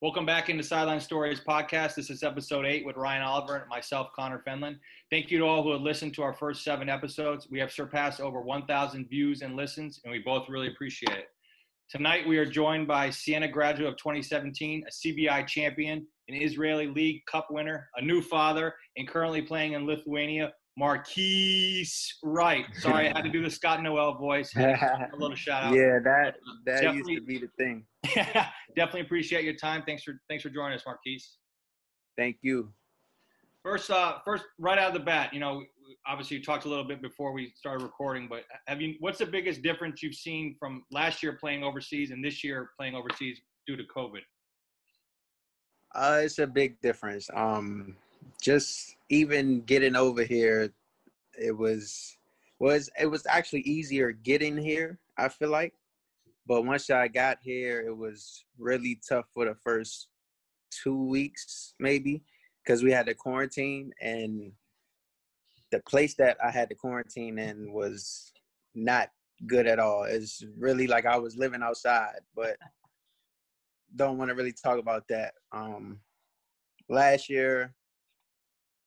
Welcome back into Sideline Stories podcast. This is episode eight with Ryan Oliver and myself, Connor Fenlon. Thank you to all who have listened to our first seven episodes. We have surpassed over 1,000 views and listens, and we both really appreciate it. Tonight, we are joined by Siena graduate of 2017, a CBI champion, an Israeli League Cup winner, a new father, and currently playing in Lithuania, Marquis Wright. Sorry, I had to do the Scott Noel voice. a little shout out. Yeah, that that Definitely. used to be the thing. Definitely appreciate your time. Thanks for thanks for joining us, Marquise. Thank you. First, uh, first, right out of the bat, you know, obviously you talked a little bit before we started recording, but have you? What's the biggest difference you've seen from last year playing overseas and this year playing overseas due to COVID? Uh, it's a big difference. Um, just even getting over here, it was was it was actually easier getting here. I feel like but once I got here, it was really tough for the first two weeks, maybe, because we had to quarantine. And the place that I had to quarantine in was not good at all. It's really like I was living outside, but don't want to really talk about that. Um, last year,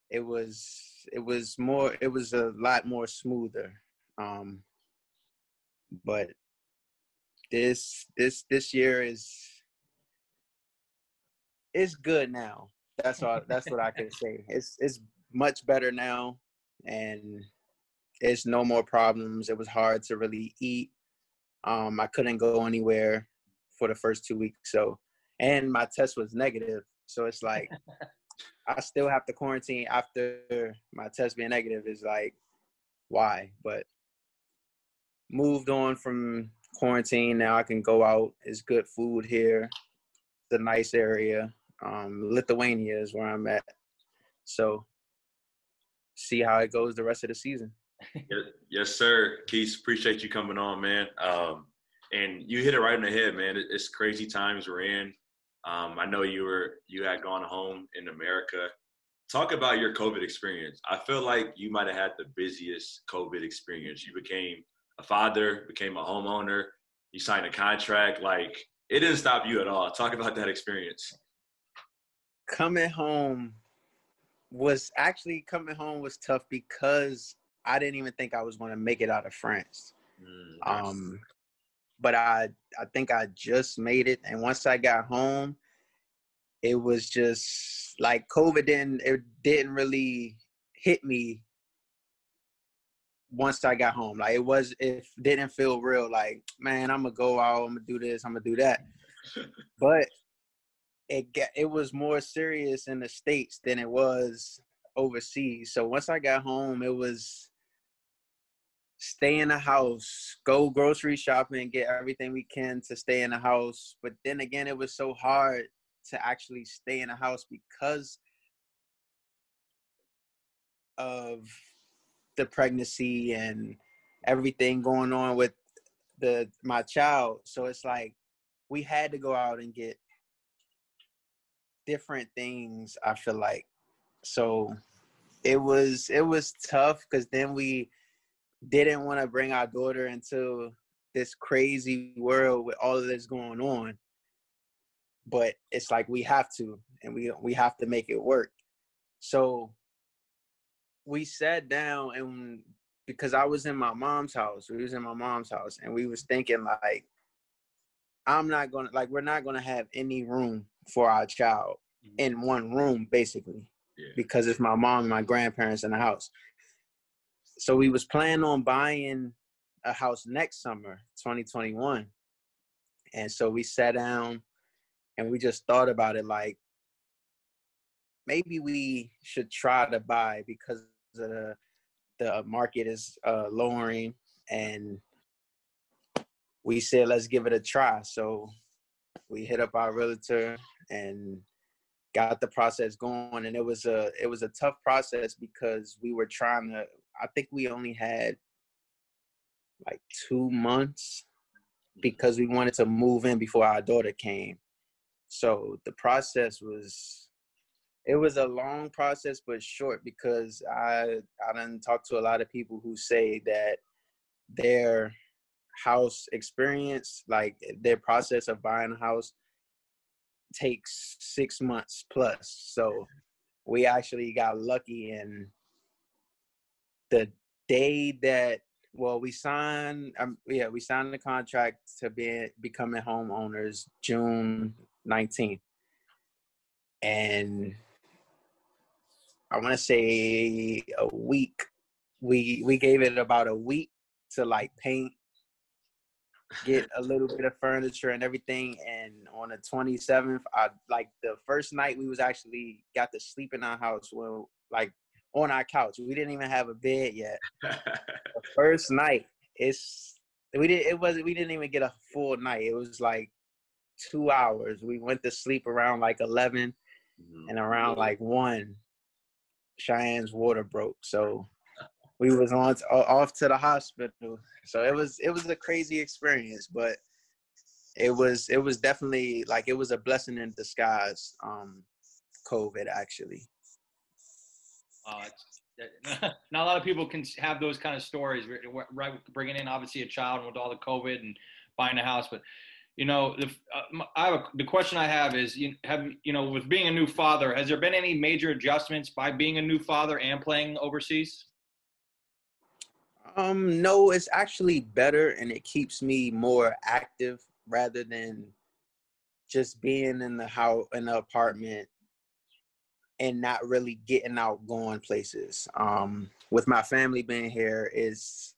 it was it was more it was a lot more smoother. Um, but this this this year is it's good now. That's all. That's what I can say. It's it's much better now, and it's no more problems. It was hard to really eat. Um, I couldn't go anywhere for the first two weeks. So, and my test was negative. So it's like I still have to quarantine after my test being negative. Is like why? But moved on from quarantine now. I can go out. It's good food here. A nice area. Um, Lithuania is where I'm at. So see how it goes the rest of the season. yes, sir. Keith, appreciate you coming on, man. Um, and you hit it right in the head, man. It's crazy times we're in. Um, I know you were you had gone home in America. Talk about your COVID experience. I feel like you might have had the busiest COVID experience. You became a father, became a homeowner, you signed a contract. Like it didn't stop you at all. Talk about that experience. Coming home was actually coming home was tough because I didn't even think I was going to make it out of France. Mm, nice. Um, but I I think I just made it, and once I got home, it was just like COVID didn't it didn't really hit me once I got home. Like it was, it didn't feel real. Like man, I'm gonna go out. I'm gonna do this. I'm gonna do that. but it got, it was more serious in the states than it was overseas. So once I got home, it was stay in the house, go grocery shopping, get everything we can to stay in the house. But then again, it was so hard to actually stay in the house because of the pregnancy and everything going on with the my child. So it's like we had to go out and get different things, I feel like. So it was it was tough because then we didn't want to bring our daughter into this crazy world with all of this going on but it's like we have to and we we have to make it work so we sat down and because I was in my mom's house, we was in my mom's house, and we was thinking like, I'm not gonna like we're not gonna have any room for our child mm-hmm. in one room basically yeah. because it's my mom and my grandparents in the house. So we was planning on buying a house next summer, 2021, and so we sat down and we just thought about it like maybe we should try to buy because the the market is uh, lowering, and we said let's give it a try. So we hit up our realtor and got the process going, and it was a it was a tough process because we were trying to. I think we only had like two months because we wanted to move in before our daughter came. So the process was it was a long process but short because I I didn't talk to a lot of people who say that their house experience, like their process of buying a house, takes six months plus. So we actually got lucky and the day that well we signed um, yeah we signed the contract to be becoming homeowners june 19th and i want to say a week we we gave it about a week to like paint get a little bit of furniture and everything and on the 27th i like the first night we was actually got to sleep in our house well like on our couch. We didn't even have a bed yet. The first night it's we did it wasn't we didn't even get a full night. It was like two hours. We went to sleep around like 11 Mhm. and around like one. Cheyenne's water broke so we was on to, off to the hospital. So it was it was a crazy experience but it was it was definitely like it was a blessing in disguise um covid actually Uh, not a lot of people can have those kind of stories, right? Bringing in obviously a child with all the COVID and buying a house, but you know, the uh, a, the question I have is, you have you know, with being a new father, has there been any major adjustments by being a new father and playing overseas? Um, no, it's actually better and it keeps me more active rather than just being in the house in the apartment and not really getting out going places. Um, with my family being here is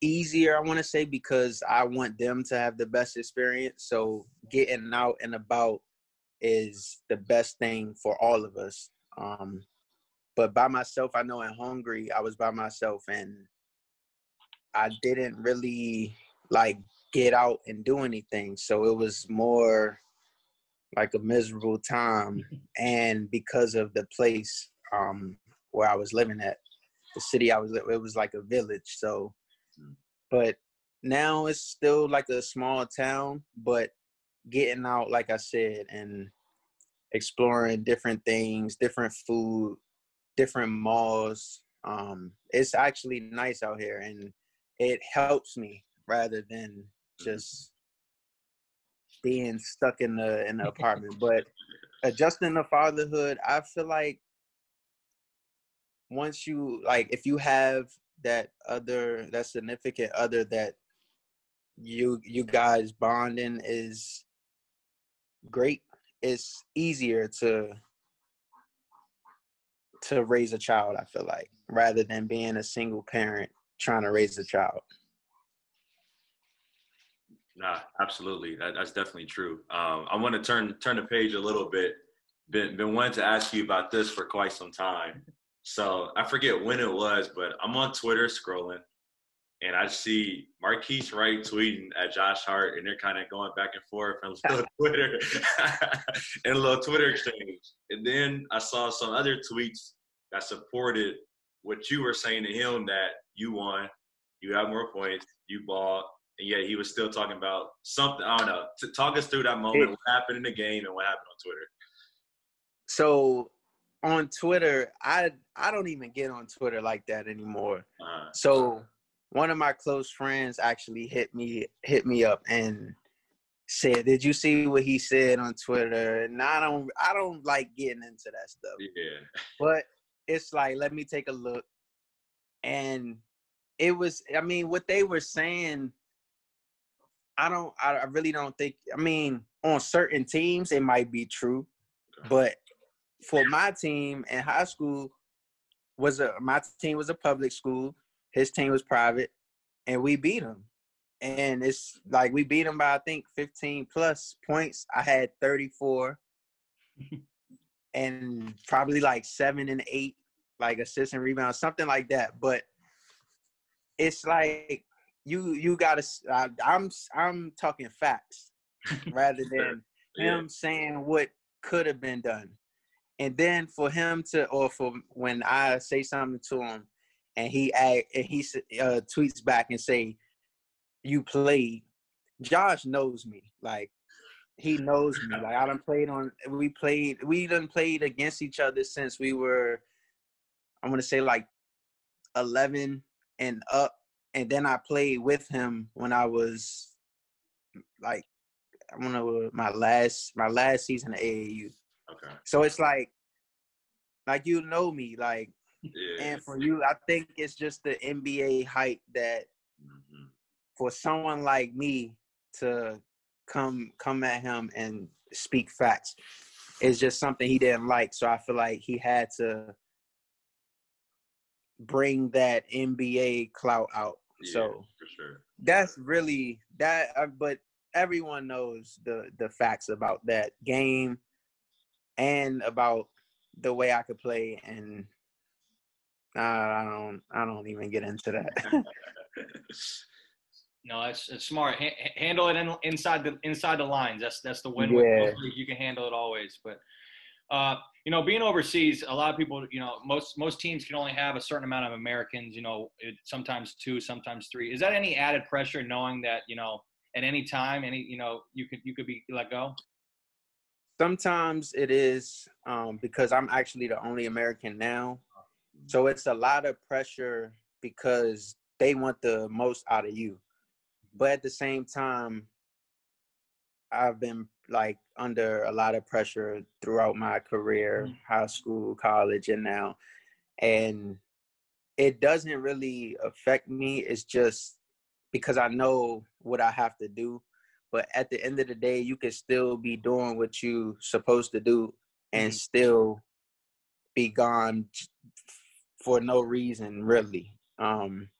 easier, I want to say, because I want them to have the best experience. So getting out and about is the best thing for all of us. Um, but by myself, I know in Hungary, I was by myself and I didn't really like get out and do anything. So it was more like a miserable time. And because of the place um, where I was living at, the city I was, it was like a village. So, but now it's still like a small town, but getting out, like I said, and exploring different things, different food, different malls. Um, it's actually nice out here, and it helps me rather than just being stuck in the in the apartment. But adjusting to fatherhood, I feel like once you like, if you have that other that significant other that you you guys bonding is great it's easier to to raise a child i feel like rather than being a single parent trying to raise a child Nah, absolutely. That, that's definitely true. Um, I want to turn turn the page a little bit. Been been wanting to ask you about this for quite some time. So I forget when it was, but I'm on Twitter scrolling, and I see Marquis Wright tweeting at Josh Hart, and they're kind of going back and forth on Twitter and a little Twitter exchange. And then I saw some other tweets that supported what you were saying to him that you won, you have more points, you bought, and yet he was still talking about something. I don't know. To talk us through that moment, what happened in the game, and what happened on Twitter. so on twitter i i don't even get on twitter like that anymore Uh, so one of my close friends actually hit me hit me up and said did you see what he said on twitter and i don't i don't like getting into that stuff yeah. but it's like let me take a look and it was i mean what they were saying i don't i, really don't think i mean on certain teams it might be true but for my team in high school was a my team was a public school his team was private and we beat him. And it's like we beat him by i think 15 plus points. I had 34 and probably like seven and eight like assist and rebounds, something like that. But it's like you you gotta I, i'm i'm talking facts rather than Yeah. him saying what could have been done. And then for him to or for when i say something to him and he act, and he uh, tweets back and say you played. Josh knows me. Like he knows me. Like i done played on we played we done played against each other since we were i'm gonna say like 11 and up and then i played with him when i was like I want to my last my last season at AAU. Okay. So it's like, like you know me, like, Yeah. and for you, I think it's just the NBA hype that Mhm. for someone like me to come come at him and speak facts is just something he didn't like. So I feel like he had to bring that NBA clout out. Yeah, So for sure. that's really that. Uh, but everyone knows the the facts about that game and about the way I could play, and uh, I don't I don't even get into that. No, it's, it's smart. Ha- ha- handle it in, inside the inside the lines. That's that's the win. Yeah. You can handle it always. But uh, you know, being overseas, a lot of people, you know, most most teams can only have a certain amount of Americans. You know, it, sometimes two, sometimes three. Is that any added pressure knowing that you know at any time, any you know, you could you could be let go? Sometimes it is um, because I'm actually the only American now, so it's a lot of pressure because they want the most out of you. But at the same time, I've been like under a lot of pressure throughout my career, Mhm. high school, college, and now. And it doesn't really affect me. It's just because I know what I have to do. But at the end of the day, you can still be doing what you supposed to do and Mhm. still be gone for no reason, really. Um,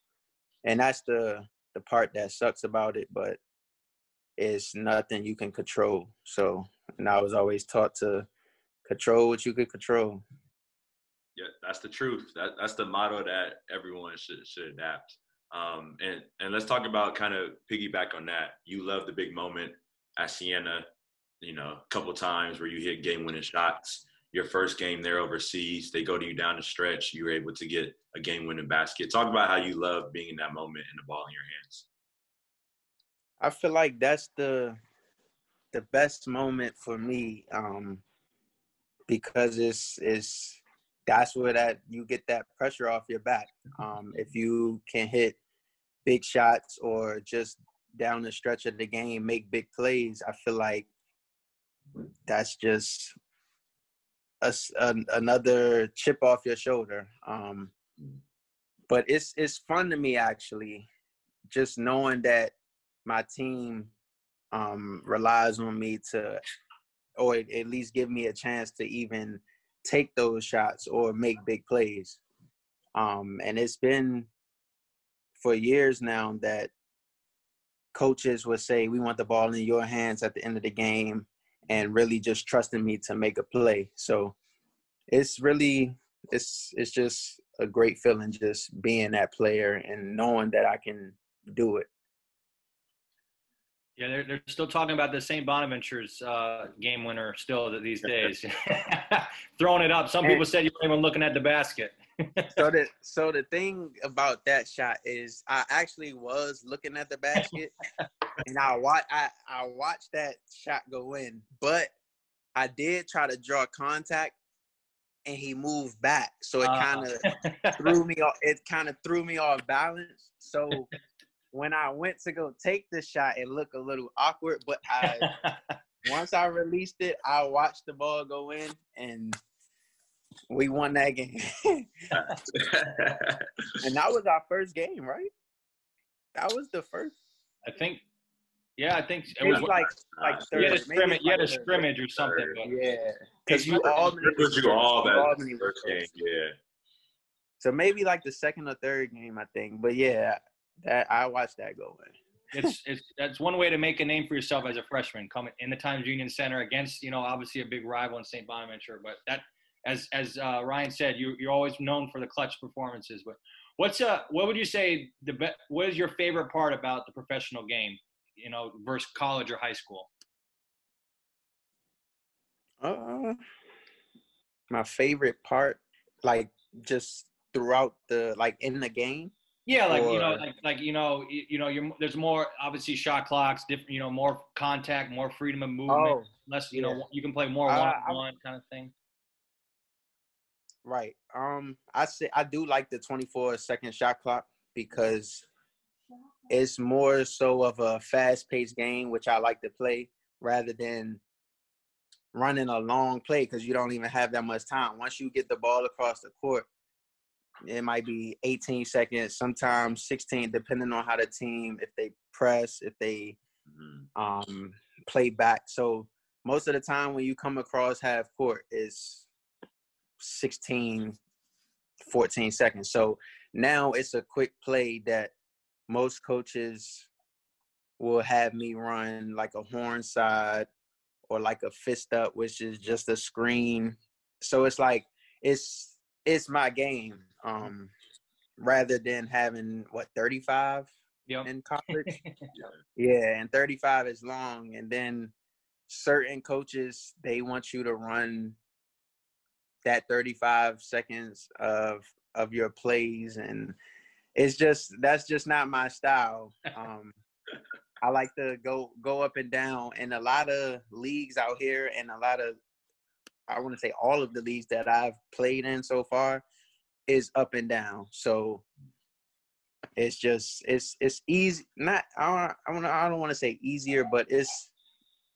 and that's the the part that sucks about it. But it's nothing you can control. So, and I was always taught to control what you could control. Yeah, that's the truth. That that's the motto that everyone should should adapt. Um, and and let's talk about kind of piggyback on that. You love the big moment at Siena, you know, a couple times where you hit game winning shots. Your first game there overseas, they go to you down the stretch. You were able to get a game winning basket. Talk about how you love being in that moment and the ball in your hands. I feel like that's the the best moment for me um because it's it's that's where that you get that pressure off your back. Um if you can hit big shots or just down the stretch of the game make big plays i feel like that's just a, another chip off your shoulder. Um but it's it's fun to me actually just knowing that my team um, relies on me to, or at least give me a chance to even take those shots or make big plays. Um, and it's been for years now that coaches would say, "We want the ball in your hands at the end of the game," and really just trusting me to make a play. So it's really it's it's just a great feeling just being that player and knowing that I can do it. Yeah, they're, they're still talking about the St. Bonaventure's uh, game winner still these days. Throwing it up. Some people said you weren't even looking at the basket. so the so the thing about that shot is I actually was looking at the basket and I watch I, I watched that shot go in, but I did try to draw contact and he moved back. So it Uh, kind of threw me off it kind of threw me off balance. So when I went to go take the shot, it looked a little awkward, but I once I released it, I watched the ball go in and we won that game. and that was our first game, right? That was the first. I think, yeah, I think it It was was. like like third. You had a scrimmage, you had a third. scrimmage or something. But Yeah, because you Albany It was you all that Albany was first game. Yeah. So maybe like the second or third game, I think. But yeah, that I watched that go in. it's it's that's one way to make a name for yourself as a freshman, coming in the Times Union Center against you know obviously a big rival in St. Bonaventure. But that, as as uh, Ryan said, you you're always known for the clutch performances. But what's uh what would you say the be- what is your favorite part about the professional game? You know, versus college or high school. Uh, my favorite part, like just throughout the like in the game. Yeah, like you know, like like you know, you, you know, you're, there's more obviously shot clocks, different, you know, more contact, more freedom of movement, Oh, less, you yeah. know, you can play more one on one kind of thing. Right. Um, I say I do like the 24 second shot clock because it's more so of a fast paced game, which I like to play. rather than running a long play because you don't even have that much time. Once you get the ball across the court, it might be 18 seconds, sometimes 16, depending on how the team, if they press, if they mm-hmm. um, play back. So most of the time when you come across half court is 16, 14 seconds. So now it's a quick play that most coaches will have me run like a horn side or like a fist up, which is just a screen. So it's like it's it's my game. Um rather than having what 35 yep. in college. yeah, and 35 is long. And then certain coaches they want you to run that 35 seconds of of your plays and it's just that's just not my style um i like to go go up and down and a lot of leagues out here and a lot of i want to say all of the leagues that i've played in so far is up and down so it's just it's it's easy not i don't i don't want to say easier but it's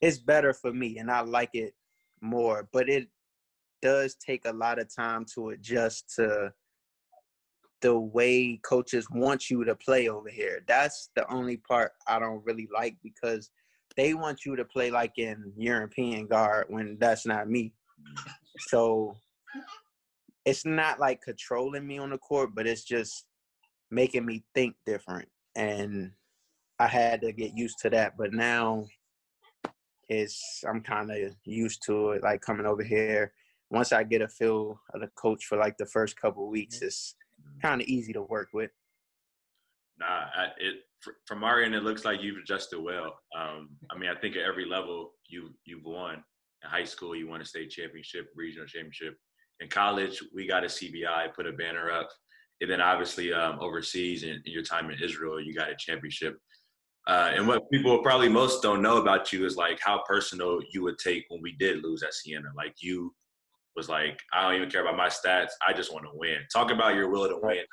it's better for me and i like it more but it does take a lot of time to adjust to the way coaches want you to play over here. That's the only part I don't really like because they want you to play like in European guard when that's not me. So it's not like controlling me on the court, but it's just making me think different. And I had to get used to that. But now it's I'm kind of used to it, like coming over here. Once I get a feel of the coach for like the first couple weeks, mm-hmm. it's kind of easy to work with. Nah, I, it from our end, it looks like you've adjusted well. Um, I mean, I think at every level you you've won. In high school, you won a state championship, regional championship. In college, we got a CBI, put a banner up, and then obviously um, overseas, in, in, your time in Israel, you got a championship. Uh, and what people probably most don't know about you is like how personal you would take when we did lose at Siena. Like you was like, I don't even care about my stats. I just want to win. Talk about your will to win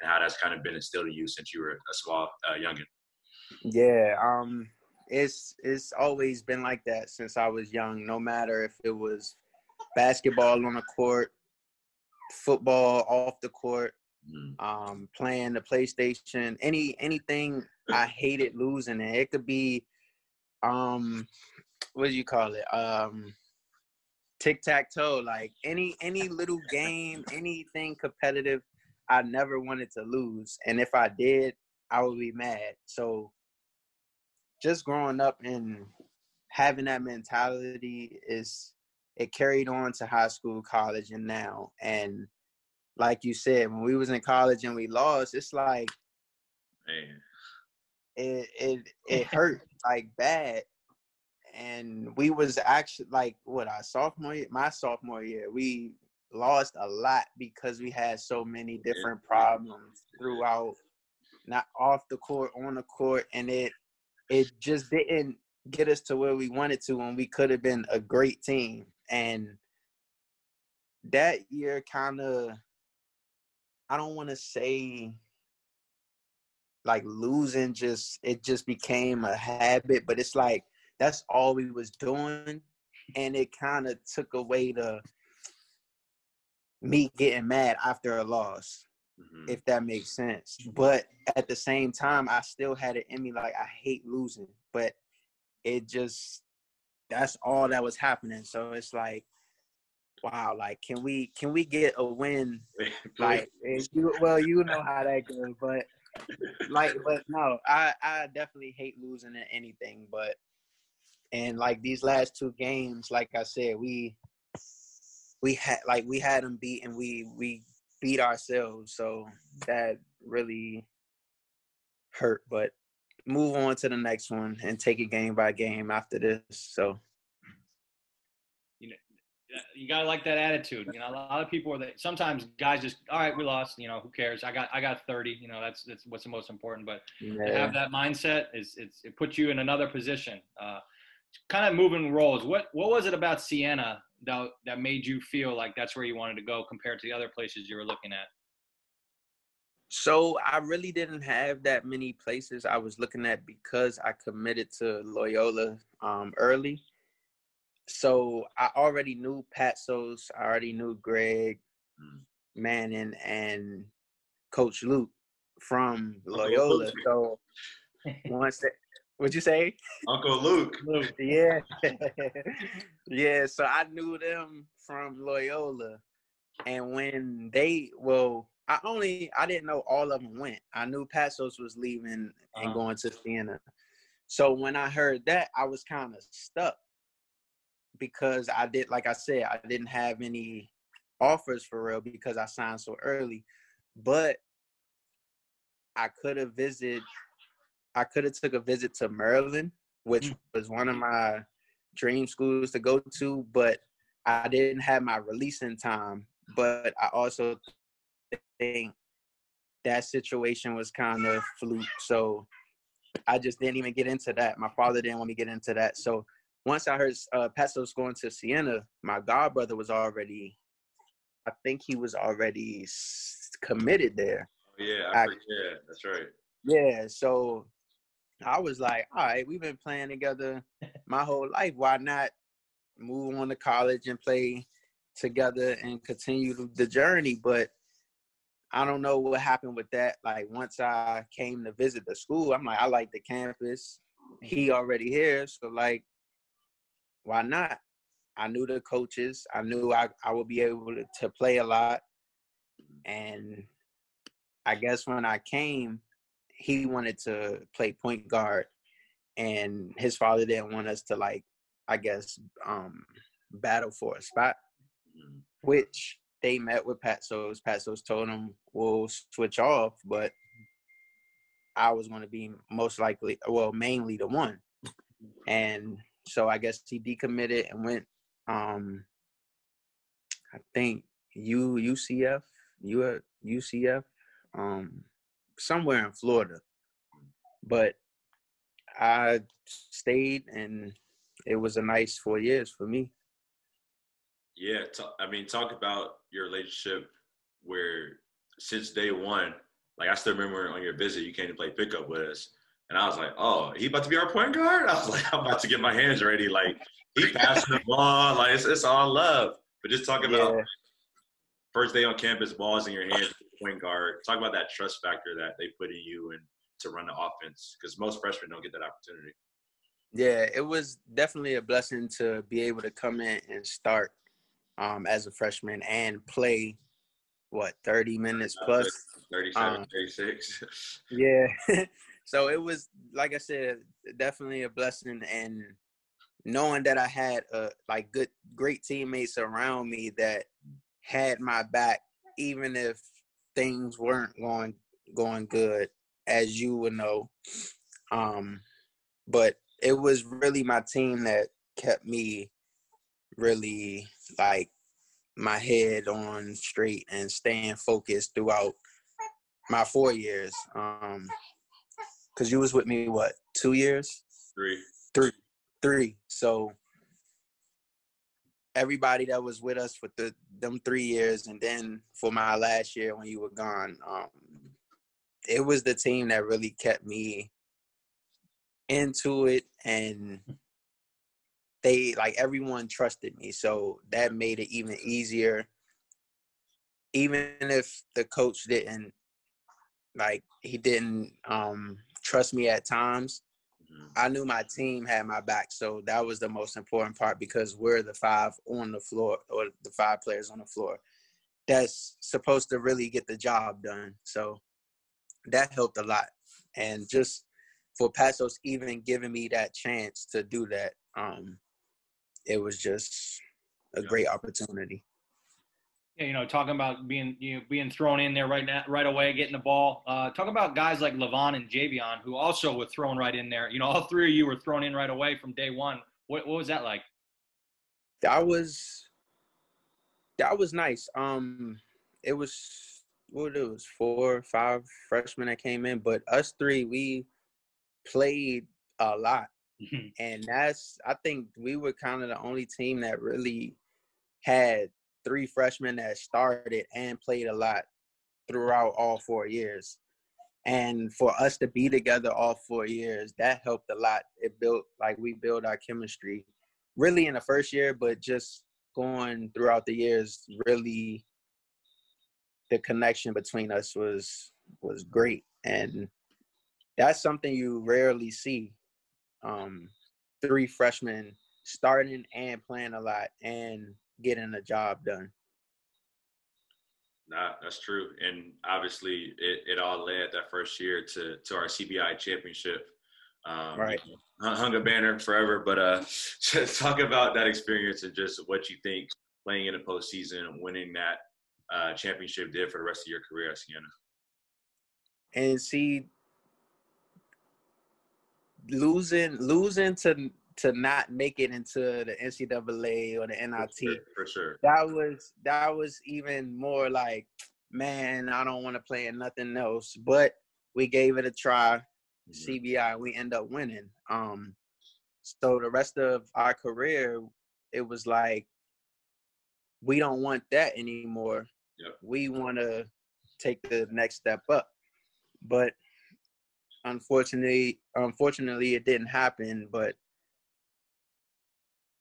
and how that's kind of been instilled in you since you were a small uh, youngin. Yeah, um, it's it's always been like that since I was young. No matter if it was basketball on the court, football off the court, mm. um, playing the PlayStation, any anything. I hated losing it. It could be, um, what do you call it? Um, tic tac toe, like any any little game, anything competitive, I never wanted to lose. And if I did, I would be mad. So just growing up and having that mentality is it carried on to high school, college, and now. And like you said, when we was in college and we lost, it's like Man. it it it hurt like bad and we was actually like what our sophomore year, my sophomore year, we lost a lot because we had so many different problems throughout, not off the court, on the court, and it it just didn't get us to where we wanted to when we could have been a great team. And that year kind of I don't want to say like losing just it just became a habit, but it's like that's all we was doing and it kind of took away the me getting mad after a loss mm-hmm. if that makes sense but at the same time i still had it in me like i hate losing but it just that's all that was happening so it's like wow like can we can we get a win like you, well you know how that goes but like but no i i definitely hate losing at anything but and like these last two games, like I said, we we had like we had them beat and we we beat ourselves. So that really hurt. But move on to the next one and take it game by game after this. So you know you gotta like that attitude. You know, a lot of people are that sometimes guys just all right, we lost, you know, who cares? I got I got 30, you know, that's that's what's the most important. But yeah. to have that mindset is it's it puts you in another position. Uh kind of moving roles. What what was it about Siena that that made you feel like that's where you wanted to go compared to the other places you were looking at? So I really didn't have that many places I was looking at because I committed to Loyola um, early. So I already knew Patsos, I already knew Greg Mm. Manning and Coach Luke from Loyola. So once that, what'd you say? Uncle Luke. Luke. Yeah, yeah. So I knew them from Loyola, and when they well, I only I didn't know all of them went. I knew Patsos was leaving and Uh-huh. going to Siena. So when I heard that, I was kind of stuck because I did, like I said, I didn't have any offers for real because I signed so early. But I could have visited. I could have took a visit to Maryland, which Mm. was one of my dream schools to go to, but I didn't have my releasing time. But I also think that situation was kind of fluke. So I just didn't even get into that. My father didn't want me to get into that. So once I heard uh, Patsos going to Siena, my godbrother was already, I think he was already committed there. Oh, yeah, I- I, yeah, that's right. Yeah, so I was like, all right, we've been playing together my whole life. Why not move on to college and play together and continue the journey? But I don't know what happened with that. Like once I came to visit the school, I'm like, I like the campus. He already here, so like, why not? I knew the coaches. I knew I, I would be able to, to play a lot. And I guess when I came, he wanted to play point guard and his father didn't want us to like i guess um battle for a spot Mm. which they met with patsos patsos told him we'll switch off but i was going to be most likely well mainly the one and so i guess he decommitted and went um i think u ucf u ucf um somewhere in florida but I stayed and it was a nice four years for me. Yeah, t- I mean, talk about your relationship where since day one, like I still remember on your visit, you came to play pickup with us, and I was like, "Oh, he about to be our point guard." I was like, "I'm about to get my hands ready." Like he passing the ball, like it's, it's all love. But just talk about Yeah. first day on campus, balls in your hands, point guard. Talk about that trust factor that they put in you and to run the offense, because most freshmen don't get that opportunity. Yeah, it was definitely a blessing to be able to come in and start um, as a freshman and play what 30 minutes plus. 37, Um, 36. Yeah. so it was like I said, definitely a blessing and knowing that I had uh like good great teammates around me that had my back even if things weren't going going good as you would know. Um but it was really my team that kept me really like my head on straight and staying focused throughout my four years. Um, cause you was with me what two years, Three. three. So everybody that was with us for the them three years, and then for my last year when you were gone, um, it was the team that really kept me into it, and they like everyone trusted me, so that made it even easier. Even if the coach didn't like he didn't um trust me at times Mhm. i knew my team had my back so that was the most important part because we're the five on the floor or the five players on the floor that's supposed to really get the job done so that helped a lot and just for patsos even giving me that chance to do that um it was just a great opportunity Yeah, you know, talking about being you know, being thrown in there right now, right away, getting the ball. Uh, talk about guys like Lavon and Javion, who also were thrown right in there. You know, all three of you were thrown in right away from day one. What, what was that like? that was that was nice. Um, it was what it was four, five freshmen that came in, but us three we played a lot, Mm-hmm. and that's I think we were kind of the only team that really had three freshmen that started and played a lot throughout all four years. And for us to be together all four years, that helped a lot. It built like we built our chemistry really in the first year, but just going throughout the years, really the connection between us was was great. And that's something you rarely see. Um, three freshmen starting and playing a lot and getting the job done. Nah, that's true. And obviously, it, it all led that first year to, to our CBI championship. Um, right. Hung a banner forever. But uh, talk about that experience and just what you think playing in the postseason and winning that uh, championship did for the rest of your career at Siena. And see, losing losing to to not make it into the NCAA or the NIT. For sure, for sure. That was that was even more like, man, I don't want to play in nothing else. But we gave it a try. Mm-hmm. CBI, we end up winning. Um, so the rest of our career, it was like, we don't want that anymore. Yep. We want to take the next step up. But unfortunately, unfortunately, it didn't happen. But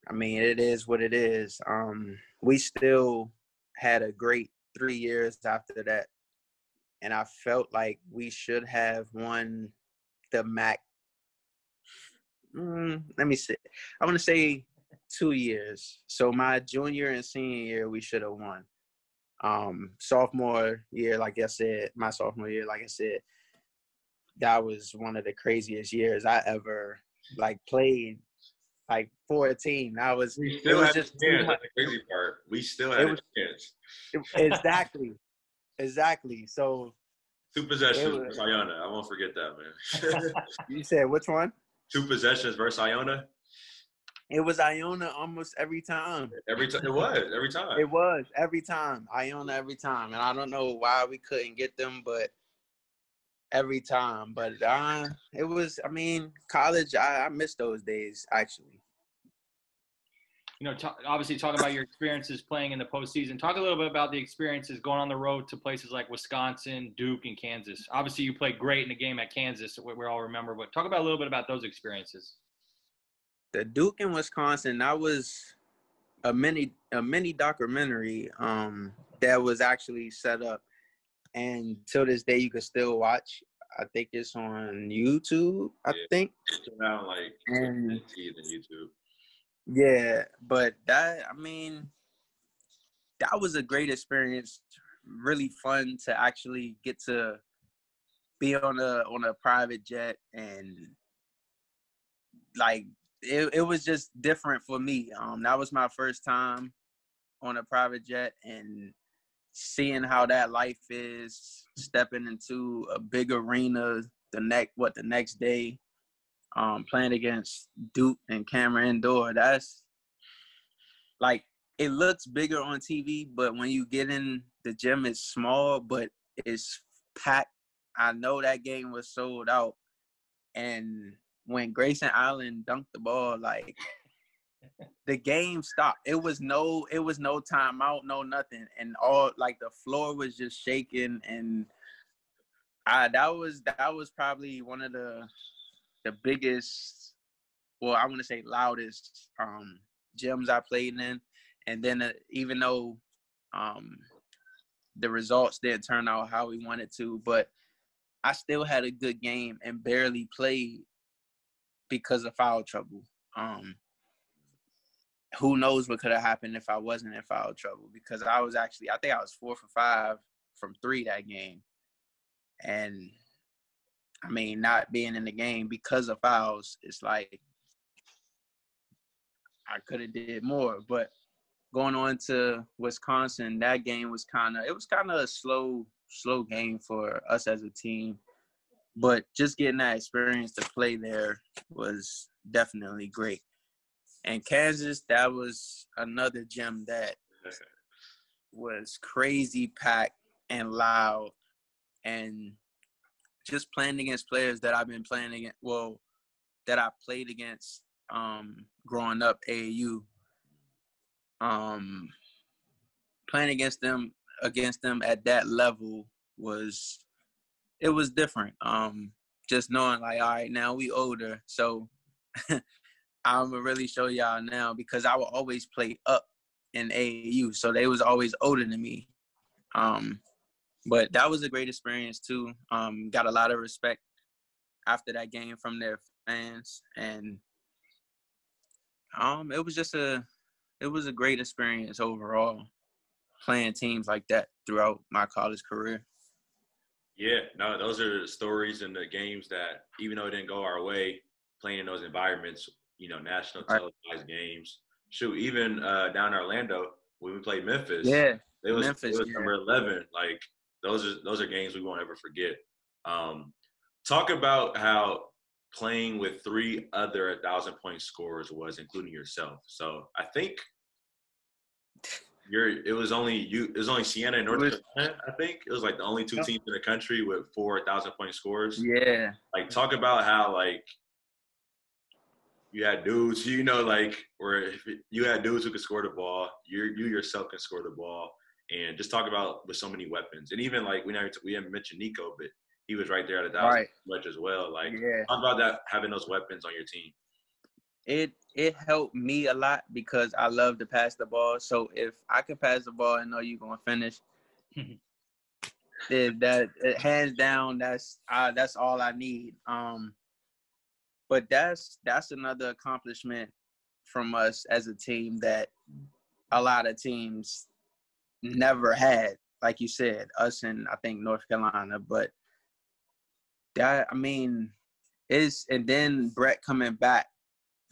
I mean, it is what it is. Um, we still had a great three years after that, and I felt like we should have won the MAAC. Mm, let me see. I want to say two years. So my junior and senior year, we should have won. Um, sophomore year, like I said, my sophomore year, like I said, that was one of the craziest years I ever like played like 14. I was we still was had just a chance. That's the crazy part. We still had was, a chance. It, exactly. exactly. So two possessions versus Iona. I won't forget that, man. you said which one? Two possessions versus Iona. It was Iona almost every time. Every time it was every time. It was every time Iona every time, and I don't know why we couldn't get them, but every time. But uh, it was, I mean, college. I, I miss those days actually you know, obviously talking about your experiences playing in the postseason. Talk a little bit about the experiences going on the road to places like Wisconsin, Duke, and Kansas. Obviously, you played great in the game at Kansas, we all remember. But talk about a little bit about those experiences. The Duke in Wisconsin, that was a mini a mini documentary um, that was actually set up, and till this day you can still watch. I think it's on YouTube. I yeah. think. Around like and, YouTube. Yeah, but that I mean, that was a great experience. Really fun to actually get to be on a on a private jet and like it, it was just different for me. Um, that was my first time on a private jet and seeing how that life is, stepping into a big arena the next what the next day um, playing against Duke and Cameron Indoor, that's like it looks bigger on TV, but when you get in the gym, it's small, but it's packed. I know that game was sold out, and when Grayson Allen dunked the ball, like the game stopped. It was no, it was no timeout, no nothing, and all like the floor was just shaking, and I that was that was probably one of the the biggest, well, I want to say loudest um, gyms I played in. And then uh, even though um, the results didn't turn out how we wanted to, but I still had a good game and barely played because of foul trouble. Um, who knows what could have happened if I wasn't in foul trouble? Because I was actually, I think I was four for five from three that game, and I mean, not being in the game because of fouls, it's like I could have did more. But going on to Wisconsin, that game was kind of it was kind of a slow, slow game for us as a team. But just getting that experience to play there was definitely great. And Kansas, that was another gym that was crazy packed and loud and just playing against players that I've been playing against, well, that I played against um, growing up AAU. Um, playing against them against them at that level was it was different. Um, just knowing like, all right, now we older, so I'm gonna really show y'all now because I will always play up in AAU, so they was always older than me. Um, but that was a great experience too. Um, got a lot of respect after that game from their fans, and um, it was just a it was a great experience overall playing teams like that throughout my college career. Yeah, no, those are the stories and the games that even though it didn't go our way, playing in those environments, you know, national televised right. games. Shoot, even uh, down in Orlando when we played Memphis. Yeah, it was, Memphis, it was yeah. number eleven. Like those are those are games we won't ever forget. Um, talk about how playing with three other thousand point scorers was, including yourself. So I think you're. It was only you. It was only Siena and North Carolina. I think it was like the only two teams in the country with four thousand point scores. Yeah. Like talk about how like you had dudes, you know, like where if you had dudes who could score the ball, you you yourself can score the ball, and just talk about with so many weapons, and even like we never we haven't mentioned Nico, but he was right there at a thousand Right. much as well. Like Yeah. talk about that having those weapons on your team. it it helped me a lot because I love to pass the ball. So if I can pass the ball and know you're gonna finish, it, that hands down, that's uh, that's all I need. Um, but that's that's another accomplishment from us as a team that a lot of teams never had. Like you said, us and I think North Carolina, but that I mean, is and then Brett coming back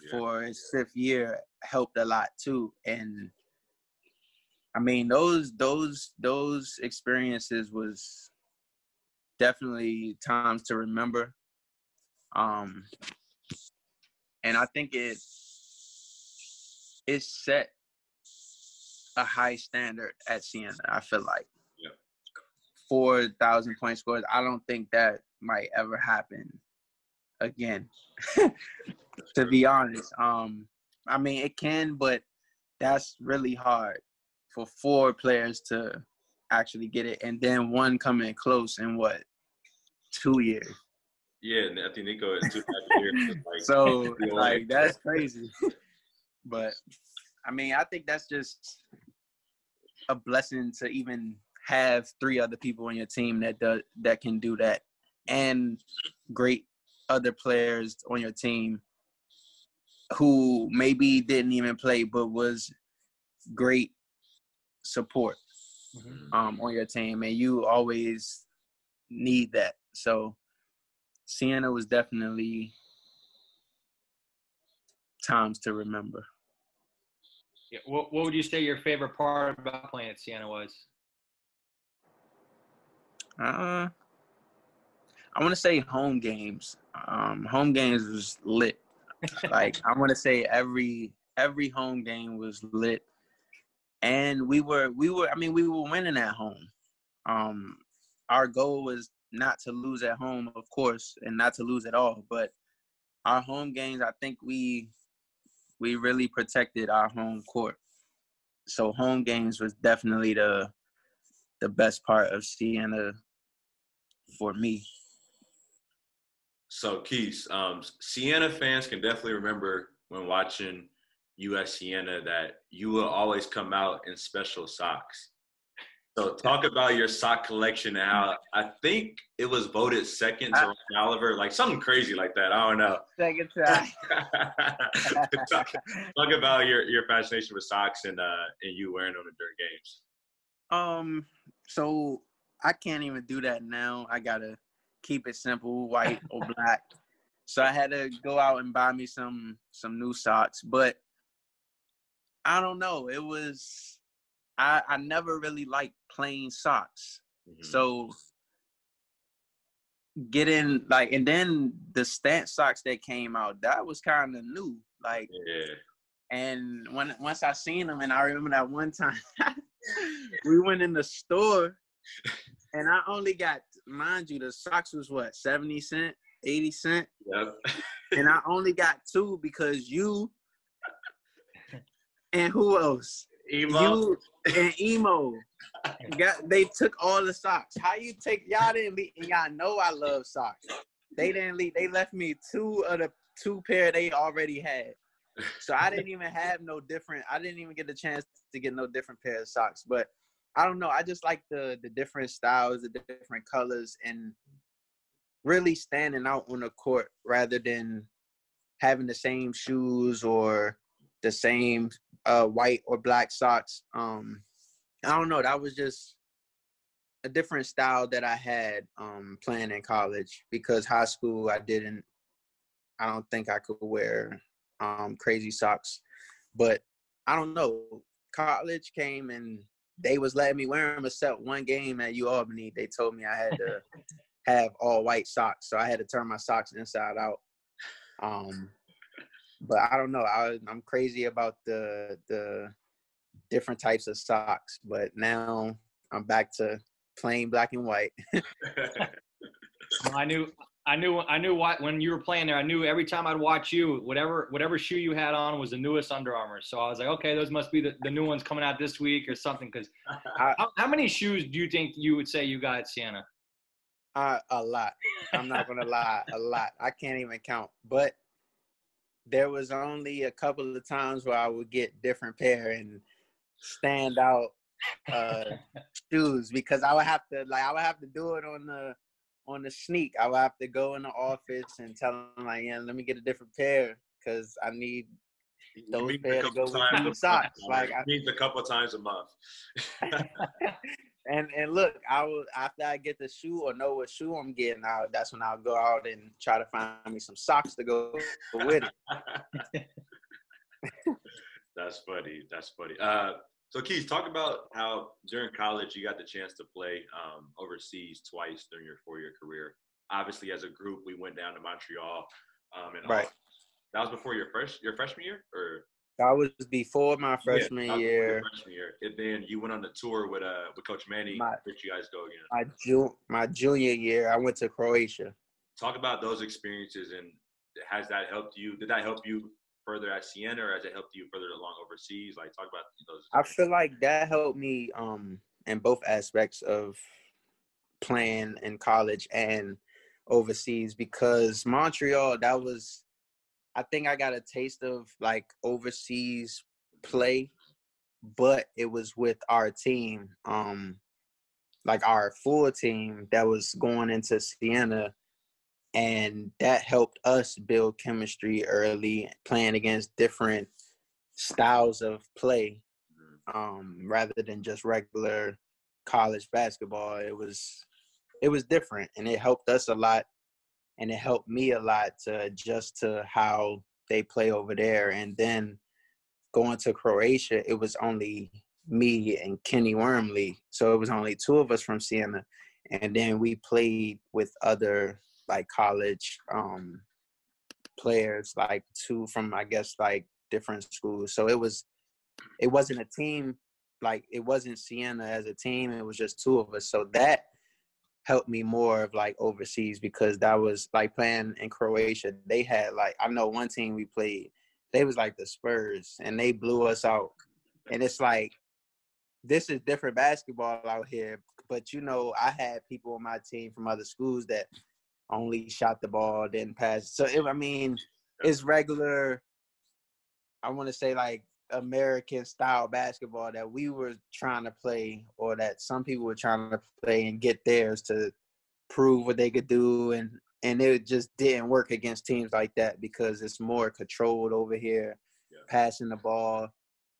Yeah. for his fifth year helped a lot too. And I mean those those those experiences was definitely times to remember. Um and I think it it set a high standard at Siena, I feel like. Yeah. Four thousand point scores. I don't think that might ever happen again. to be honest. Um, I mean, it can, but that's really hard for four players to actually get it, and then one coming close in what two years. Yeah, and I think Nico in two and a half years. Like, So you know, like that's crazy. but I mean, I think that's just a blessing to even have three other people on your team that does that can do that, and great other players on your team who maybe didn't even play but was great support Mhm. um, on your team, and you always need that. So Siena was definitely times to remember. Yeah. What, what would you say your favorite part about playing at Siena was? Uh, I want to say home games. Um, home games was lit. like I want to say every every home game was lit, and we were we were I mean we were winning at home. Um, our goal was not to lose at home, of course, and not to lose at all. But our home games, I think we we really protected our home court. So home games was definitely the the best part of Siena for me. So, Keys, um, Siena fans can definitely remember when watching US Siena that you will always come out in special socks. So, talk about your sock collection Now I think it was voted second to Ron Oliver, like something crazy like that. I don't know. Second time. talk, talk about your, your fascination with socks and uh and you wearing them during games. Um, so I can't even do that now. I gotta keep it simple, white or black. So I had to go out and buy me some some new socks. But I don't know. It was I I never really liked plain socks. Mhm. So getting like and then the stance socks that came out, that was kind of new. Like yeah, and when once I seen them, and I remember that one time we went in the store, and I only got, mind you, the socks was what seventy cent, eighty cent, yep. and I only got two because you and who else? Emo. You and emo. got they took all the socks. How you take y'all didn't leave and y'all know I love socks. They didn't leave. They left me two of the two pair they already had. So I didn't even have no different. I didn't even get the chance to get no different pair of socks. But I don't know. I just like the the different styles, the different colors, and really standing out on the court rather than having the same shoes or the same uh, white or black socks. Um, I don't know. That was just a different style that I had um, playing in college because high school I didn't. I don't think I could wear um, crazy socks, but I don't know. College came and they was letting me wear them except one game at U Albany. They told me I had to have all white socks, so I had to turn my socks inside out. Um, but I don't know. I, I'm crazy about the the different types of socks, but now I'm back to plain black and white. I knew, I knew, I knew what when you were playing there. I knew every time I'd watch you, whatever whatever shoe you had on was the newest Under Armour. So I was like, okay, those must be the, the new ones coming out this week or something. Because how, how many shoes do you think you would say you got at Siena? Uh, a lot. I'm not gonna lie, a lot. I can't even count. But there was only a couple of times where I would get different pair and stand out uh, shoes because I would have to like I would have to do it on the on the sneak. I would have to go in the office and tell them like, yeah, let me get a different pair because I need those pair to go with the socks. Like I need a couple times a month. and and look, I will after I get the shoe or know what shoe I'm getting out, that's when I'll go out and try to find me some socks to go with it. that's funny. That's funny. Uh, so Keith, talk about how during college you got the chance to play um, overseas twice during your four-year career. Obviously, as a group, we went down to Montreal, um, and right. That was before your first your freshman year, or that was before my freshman yeah, year. Freshman year, and then you went on the tour with uh with Coach Manny. My, you guys go again? My ju- my junior year, I went to Croatia. Talk about those experiences and has that helped you? Did that help you further at Siena, or has it helped you further along overseas? Like, talk about those. I feel like that helped me um in both aspects of playing in college and overseas because Montreal that was I think I got a taste of like overseas play, but it was with our team, um, like our full team that was going into Siena, and that helped us build chemistry early, playing against different styles of play, um, rather than just regular college basketball. It was it was different, and it helped us a lot and it helped me a lot to adjust to how they play over there. And then going to Croatia, it was only me and Kenny Wormley, so it was only two of us from Siena, and then we played with other like college um, players, like two from I guess like different schools. So it was it wasn't a team like it wasn't Siena as a team. It was just two of us. So that helped me more of like overseas because that was like playing in Croatia. They had like I know one team we played, they was like the Spurs and they blew us out. And it's like this is different basketball out here. But you know, I had people on my team from other schools that only shot the ball, didn't pass. So it, I mean, it's regular. I want to say like American style basketball that we were trying to play, or that some people were trying to play and get theirs to prove what they could do, and and it just didn't work against teams like that because it's more controlled over here, yeah. passing the ball,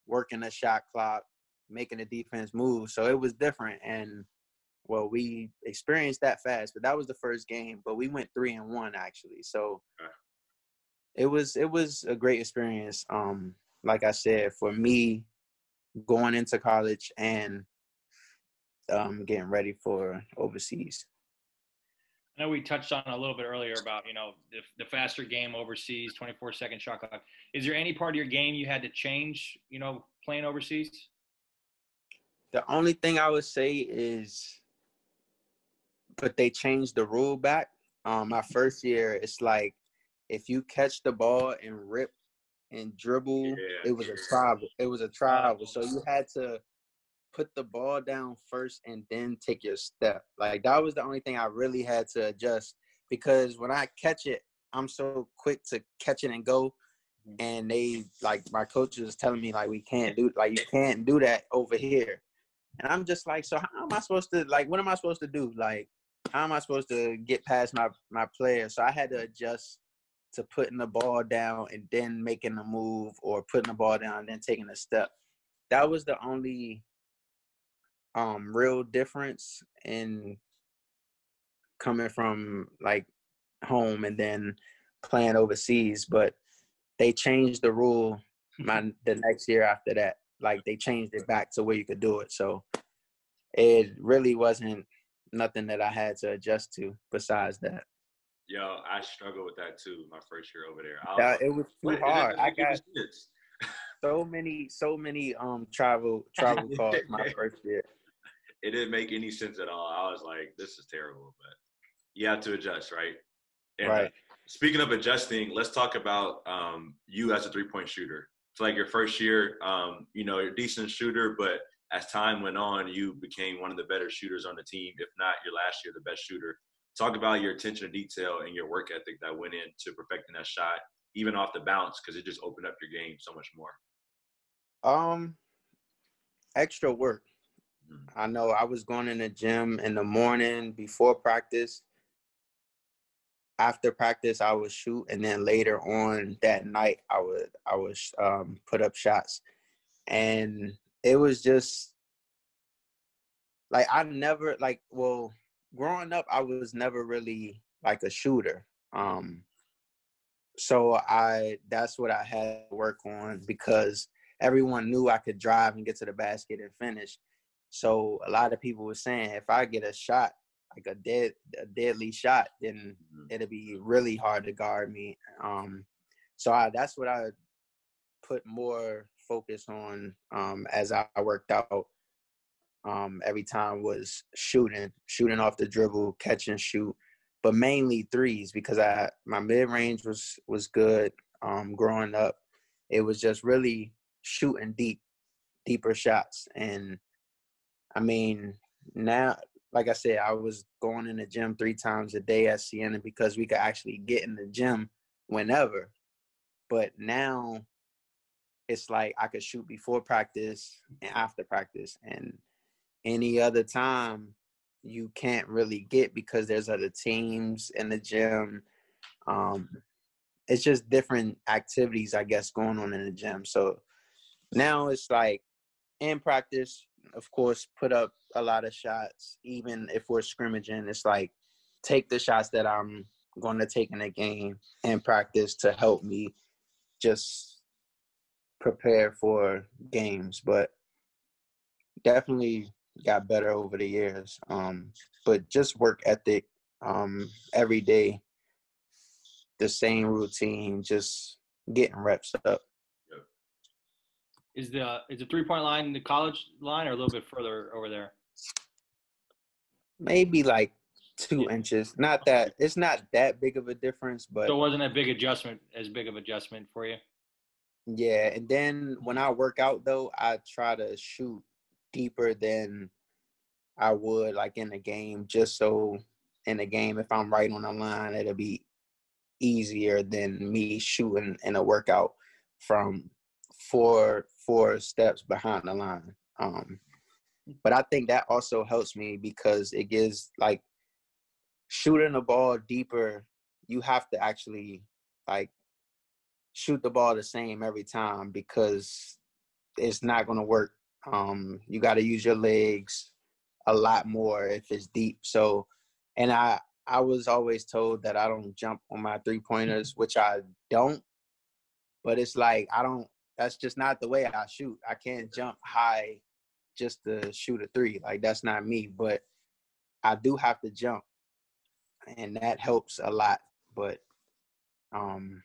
working the shot clock, making the defense move. So it was different, and well, we experienced that fast, but that was the first game. But we went three and one actually, so. It was it was a great experience. Um, like I said, for me going into college and um, getting ready for overseas. I know we touched on a little bit earlier about you know the, the faster game overseas, 24 second shot clock. Is there any part of your game you had to change? You know, playing overseas. The only thing I would say is, but they changed the rule back. Um, my first year, it's like if you catch the ball and rip and dribble. Yeah. It was a travel. It was a travel. So you had to put the ball down first and then take your step. Like that was the only thing I really had to adjust because when I catch it, I'm so quick to catch it and go. And they like my coach was telling me like we can't do like you can't do that over here. And I'm just like, so how am I supposed to like what am I supposed to do? Like, how am I supposed to get past my my player? So I had to adjust to putting the ball down and then making a move or putting the ball down and then taking a step. That was the only um real difference in coming from like home and then playing overseas. But they changed the rule my the next year after that. Like they changed it back to where you could do it. So it really wasn't nothing that I had to adjust to besides that. Yo, I struggled with that too. My first year over there, Yeah, it was too "What? Hard. I got sense." so many, so many um travel travel calls my first year. it didn't make any sense at all. I was like, this is terrible, but you have to adjust, right? And, uh, Right. speaking of adjusting, let's talk about um, you as a three point shooter. It's like your first year, um, you know, you're a decent shooter, but as time went on, you became one of the better shooters on the team, if not your last year, the best shooter. Talk about your attention to detail and your work ethic that went into perfecting that shot, even off the bounce, because it just opened up your game so much more. Um, extra work. Mhm. I know I was going in the gym in the morning before practice. After practice, I would shoot, and then later on that night, I would I would um, put up shots, and it was just like I never like well growing up I was never really like a shooter. Um, so I that's what I had to work on because everyone knew I could drive and get to the basket and finish. So a lot of people were saying if I get a shot, like a dead a deadly shot, then Mhm. it'll be really hard to guard me. Um, so I, that's what I put more focus on um, as I worked out. Um, every time was shooting, shooting off the dribble, catch and shoot, but mainly threes because I my mid range was was good. Um, growing up, it was just really shooting deep, deeper shots, and I mean now, like I said, I was going in the gym three times a day at Siena because we could actually get in the gym whenever. But now it's like I could shoot before practice and after practice, and any other time you can't really get because there's other teams in the gym. Um, it's just different activities, I guess, going on in the gym. So now it's like in practice, of course, put up a lot of shots. Even if we're scrimmaging, it's like take the shots that I'm going to take in the game and practice to help me just prepare for games. But definitely got better over the years. Um, but just work ethic um, every day, the same routine, just getting reps up. Is the is the three point line the college line or a little bit further over there? Maybe like two inches. Not that it's not that big of a difference, but So it wasn't a big adjustment, as big of adjustment for you. Yeah. And then when I work out though, I try to shoot deeper than I would like in the game, just so in the game if I'm right on the line, it'll be easier than me shooting in a workout from four four steps behind the line. Um, but I think that also helps me because it gives like shooting the ball deeper. You have to actually like shoot the ball the same every time because it's not going to work. Um, you got to use your legs a lot more if it's deep. So, and I I was always told that I don't jump on my three pointers, which I don't. But it's like I don't. That's just not the way I shoot. I can't jump high just to shoot a three. Like that's not me. But I do have to jump, and that helps a lot. But um,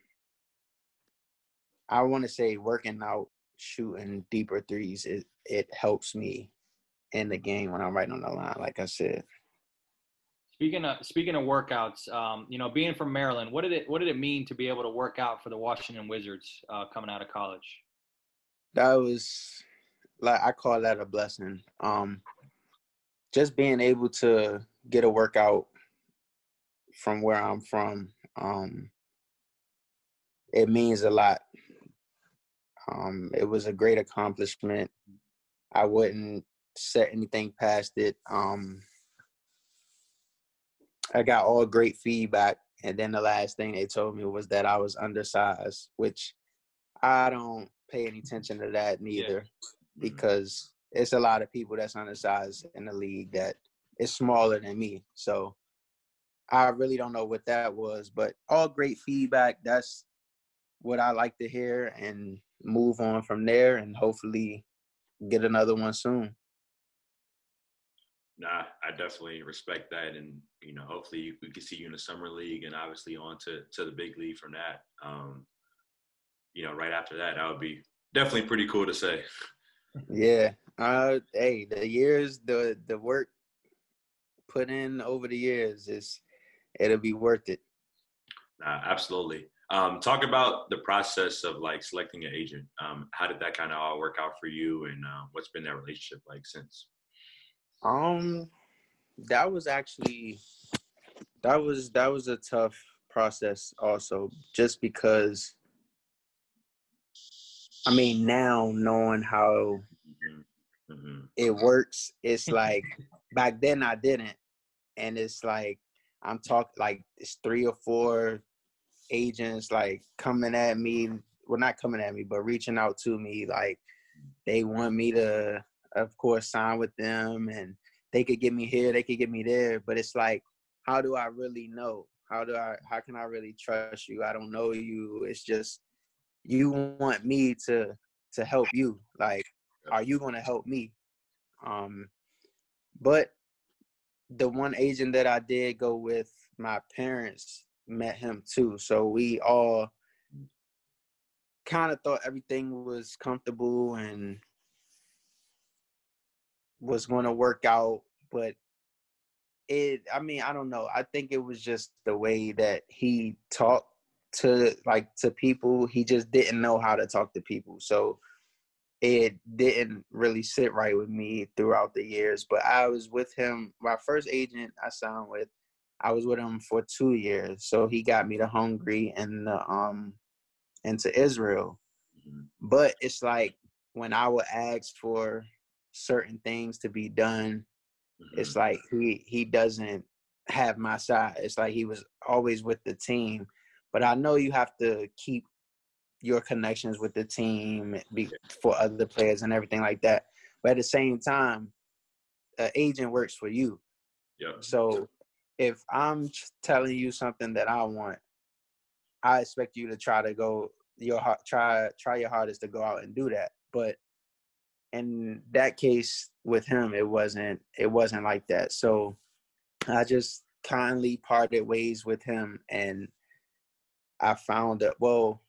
I want to say working out, shooting deeper threes, it it helps me in the game when I'm right on the line. Like I said. Speaking of speaking of workouts, um, you know, being from Maryland, what did it what did it mean to be able to work out for the Washington Wizards uh, coming out of college? That was like I call that a blessing. Um, just being able to get a workout from where I'm from, um, it means a lot. Um, it was a great accomplishment. I wouldn't set anything past it. Um, I got all great feedback, and then the last thing they told me was that I was undersized, which I don't pay any attention to that neither, yeah. because it's a lot of people that's undersized in the league that is smaller than me. So I really don't know what that was, but all great feedback. That's what I like to hear and move on from there and hopefully get another one soon. Nah, I definitely respect that, and you know, hopefully we can see you in the summer league, and obviously on to to the big league from that. Um, you know, right after that, that would be definitely pretty cool to say. Yeah. Uh, hey, the years, the the work put in over the years is it'll be worth it. Nah, absolutely. Um, talk about the process of like selecting an agent. Um, how did that kind of all work out for you, and uh, what's been that relationship like since? Um, that was actually that was that was a tough process also, just because. I mean, now knowing how mm-hmm. it works, it's like back then I didn't, and it's like I'm talking like it's three or four agents like coming at me well not coming at me but reaching out to me like they want me to of course sign with them and they could get me here they could get me there but it's like how do i really know? How do i how can i really trust you? I don't know you. It's just you want me to to help you. Like are you going to help me? Um but the one agent that i did go with my parents met him too. So we all kind of thought everything was comfortable and was going to work out, but it I mean, I don't know. I think it was just the way that he talked to like to people. He just didn't know how to talk to people. So it didn't really sit right with me throughout the years. But I was with him. My first agent I signed with I was with him for two years. So he got me to Hungary and the, um and to Israel. Mm-hmm. But it's like when I would ask for certain things to be done, mm-hmm. it's like he he doesn't have my side. It's like he was always with the team. But I know you have to keep your connections with the team be, for other players and everything like that. But at the same time, an agent works for you. Yeah. So if I'm telling you something that I want, I expect you to try to go your try try your hardest to go out and do that. But in that case with him, it wasn't it wasn't like that. So I just kindly parted ways with him, and I found that well,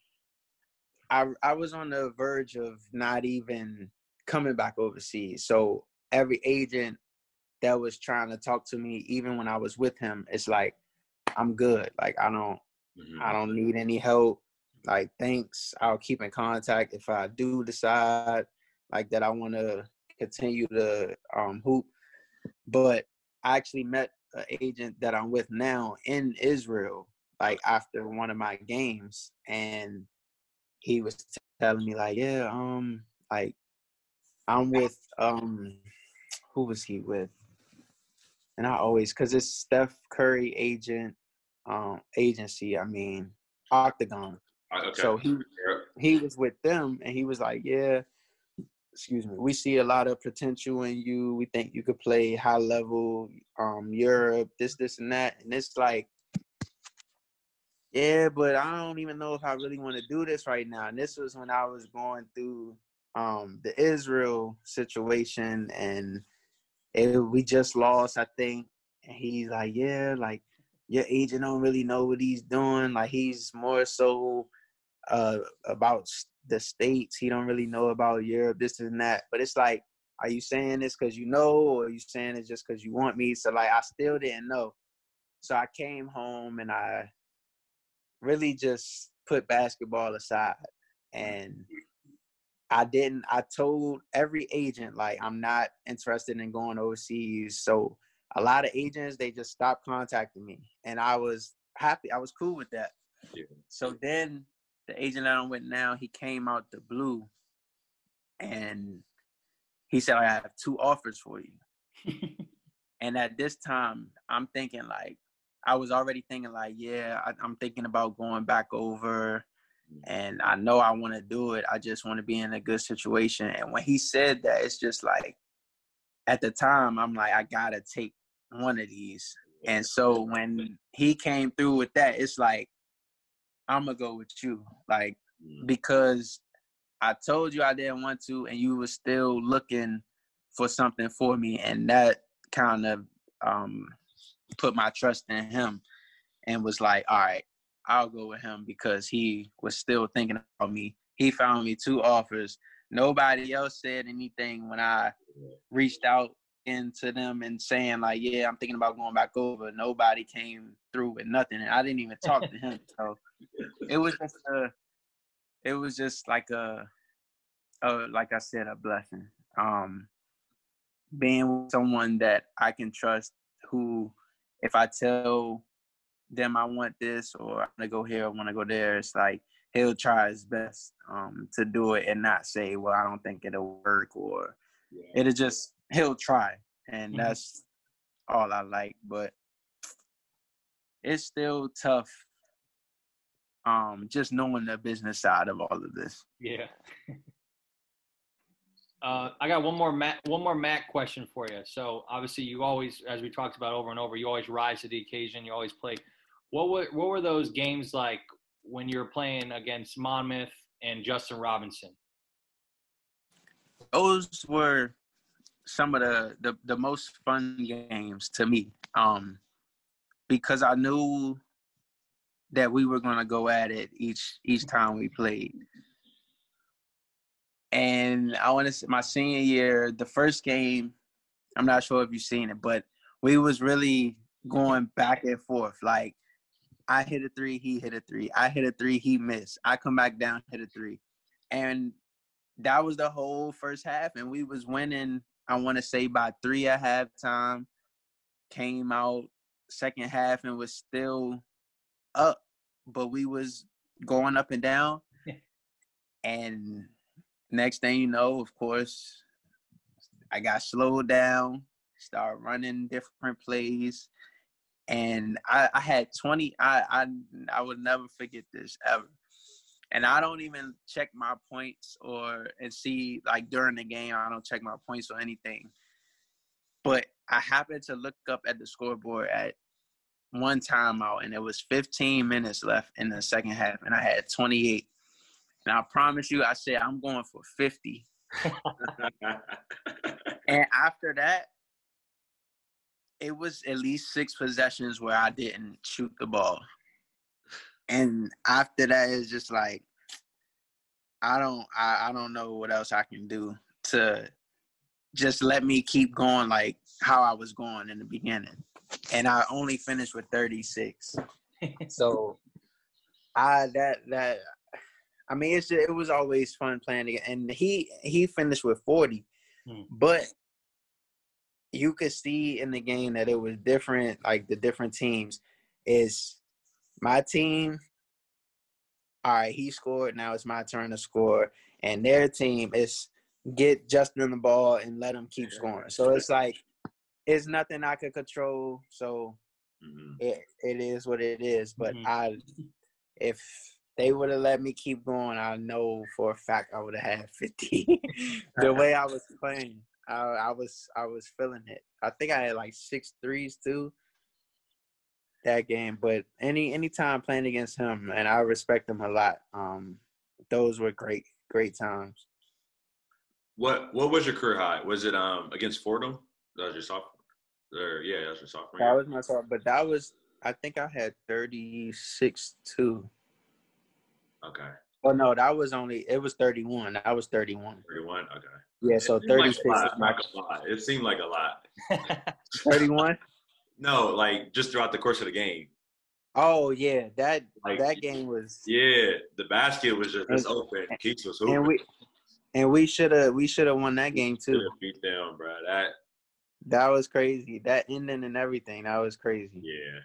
I I was on the verge of not even coming back overseas. So every agent that was trying to talk to me even when I was with him, it's like I'm good. Like I don't mm-hmm. I don't need any help. Like thanks. I'll keep in contact if I do decide like that I want to continue to um, hoop. But I actually met an agent that I'm with now in Israel, like after one of my games, and he was telling me like, yeah, um, like I'm with um, who was he with? And I always because it's Steph Curry agent um agency. I mean Octagon. Okay. So he he was with them, and he was like, "Yeah, excuse me, we see a lot of potential in you. We think you could play high level, um, Europe, this, this, and that." And it's like, yeah, but I don't even know if I really want to do this right now. And this was when I was going through um the Israel situation and we just lost, I think. And he's like, yeah, like your agent don't really know what he's doing. Like he's more so uh, about the states. He don't really know about Europe, this and that. But it's like, are you saying this because you know, or are you saying it just because you want me? So like, I still didn't know. So I came home and I really just put basketball aside and I didn't I told every agent like I'm not interested in going overseas. So a lot of agents they just stopped contacting me and I was happy. I was cool with that. Yeah. So then the agent that I'm with now, he came out the blue and he said, I have two offers for you. and at this time, I'm thinking like, I was already thinking like, yeah, I, I'm thinking about going back over and I know I want to do it. I just want to be in a good situation. And when he said that, it's just like, at the time, I'm like, I gotta take one of these. And so when he came through with that, it's like, I'm gonna go with you, like Mm. because I told you I didn't want to, and you were still looking for something for me, and that kind of um, put my trust in him, and was like, all right, I'll go with him because he was still thinking about me. He found me two offers. Nobody else said anything when I reached out into them and saying like, yeah, I'm thinking about going back over. Nobody came through with nothing, and I didn't even talk to him. So it was just a, it was just like a, a like I said, a blessing. Um, being with someone that I can trust, who, if I tell them I want this or I want to go here, I want to go there, it's like he'll try his best um, to do it and not say, well, I don't think it'll work or Yeah. it'll just he'll try and Mhm. that's all i like but it's still tough um just knowing the business side of all of this Yeah. Uh, I got one more Matt, one more Matt question for you. So obviously, you always, as we talked about over and over, you always rise to the occasion. You always play. What were what were those games like when you were playing against Monmouth and Justin Robinson? those were some of the, the the most fun games to me um because i knew that we were going to go at it each each time we played and i want to say my senior year the first game i'm not sure if you've seen it but we was really going back and forth like i hit a three he hit a three. I hit a three he missed. I come back down hit a three. And that was the whole first half and we was winning i want to say by three at halftime. Came out second half and was still up but we was going up and down. And next thing you know of course i got slowed down started running different plays and i, I had 20 I, I i would never forget this ever and I don't even check my points or and see like during the game. I don't check my points or anything. But I happened to look up at the scoreboard at one timeout, and it was 15 minutes left in the second half, and I had 28. And I promise you, I said I'm going for 50. And after that, it was at least six possessions where I didn't shoot the ball. And after that, it's just like I don't I, I don't know what else I can do to just let me keep going like how I was going in the beginning. And I only finished with 36. So I that that I mean it's just, it was always fun playing again. And he he finished with 40. Hmm. But you could see in the game that it was different, like the different teams. Is my team, all right, he scored, now it's my turn to score. And their team is get Justin the ball and let him keep scoring. So it's like it's nothing I could control. So Mhm. it it is what it is. But Mhm. I if they would have let me keep going, I know for a fact I would have had fifty. the way I was playing. I, I was I was feeling it. I think I had like six threes too that game. But any anytime playing against him and I respect him a lot. Um those were great, great times. What What was your career high? Was it um against Fordham? That was your sophomore. Or, yeah, that was your sophomore. That was my fault. But that was I think I had thirty six too. Okay, Oh no, that was only it was thirty one. That was thirty one. thirty one. Okay. Yeah, so It seemed like thirty a six lot, is my not gonna lie. It seemed like a lot. thirty one. No, like just throughout the course of the game. Oh yeah, that Like- that game was. Yeah, the basket was just, just And- open. Keeks was And we and we should have we should have won that game too. beat them, bro. That That was crazy. That ending and everything. That was crazy. yeah,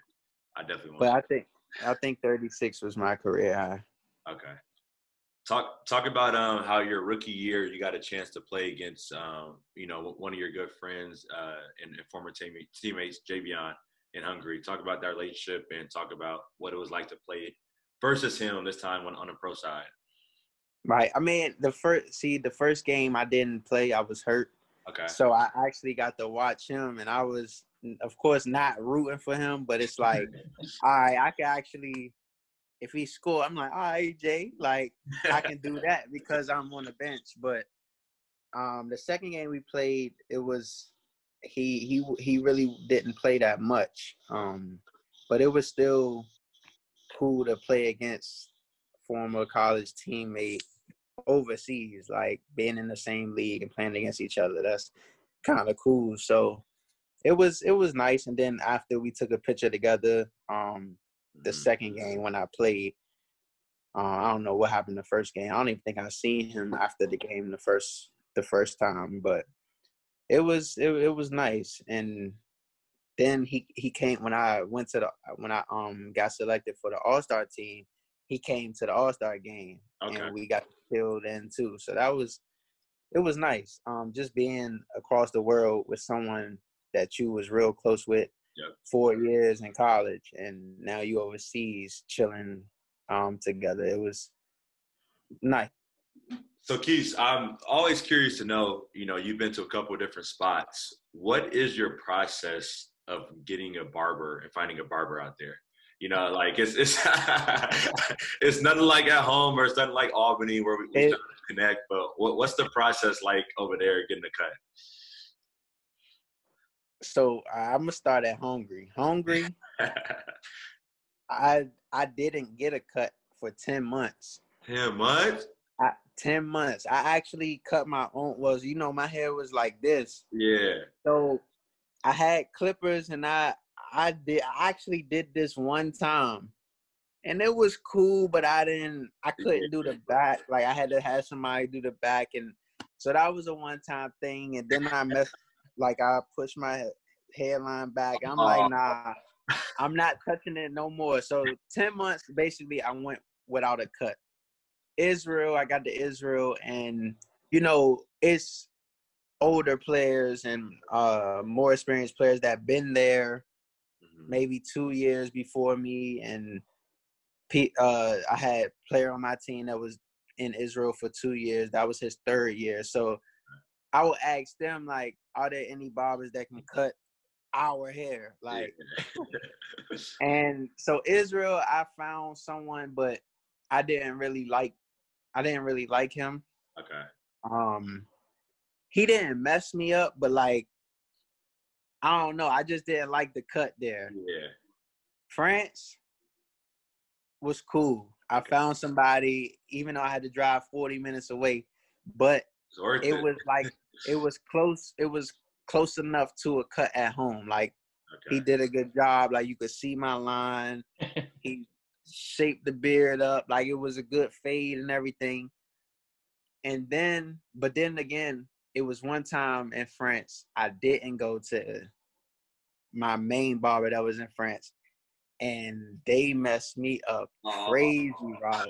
I definitely want. But I think I think 36 was my career high. Okay. Talk talk about um how your rookie year you got a chance to play against um you know one of your good friends uh and, and former teammate, teammates Javion in Hungary. Talk about that relationship and talk about what it was like to play versus him this time on on the pro side. Right. I mean, the first see the first game I didn't play. I was hurt. Okay. So I actually got to watch him, and I was, of course, not rooting for him, but it's like, all right, I can actually, if he score, I'm like, all right, Jay, like I can do that because I'm on the bench. But um, the second game we played, it was he he he really didn't play that much. Um, but it was still cool to play against former college teammate overseas, like being in the same league and playing against each other. That's kind of cool. So it was it was nice. And then after we took a picture together, um, the Mhm. second game when I played, uh, I don't know what happened the first game. I don't even think I seen him after the game the first the first time, but it was it, it was nice. And then he he came when I went to the when I um got selected for the All Star team. He came to the All Star game Okay. and we got filled in too. So that was it was nice. Um, just being across the world with someone that you was real close with Yep. four years in college, and now you overseas chilling um together. It was nice. So Keith, I'm always curious to know, you know, you've been to a couple of different spots. What is your process of getting a barber and finding a barber out there? You know, like it's it's it's nothing like at home or it's nothing like Albany where we, we It- connect. But what, what's the process like over there getting a cut? So I'm gonna start at Hungary. Hungary, I I didn't get a cut for ten months. Ten months? I, ten months. I actually cut my own. Was you know my hair was like this. Yeah. So I had clippers and I I did I actually did this one time. And it was cool, but I didn't I couldn't do the back. Like I had to have somebody do the back and so that was a one time thing and then I messed like I pushed my hairline back. I'm like, nah, I'm not touching it no more. So ten months basically I went without a cut. Israel, I got to Israel and you know, it's older players and uh more experienced players that been there Mhm. maybe two years before me and uh I had a player on my team that was in Israel for two years. That was his third year. So I would ask them like, are there any barbers that can cut our hair? Like and so Israel I found someone but I didn't really like I didn't really like him. okay. um he didn't mess me up but like i don't know i just didn't like the cut there Yeah. france was cool i found somebody even though i had to drive 40 minutes away but it was like it was close it was close enough to a cut at home. Like okay. he did a good job. Like you could see my line. He shaped the beard up. Like it was a good fade and everything. And then but then again it was one time in france i didn't go to my main barber that was in france and they messed me up crazy Rob.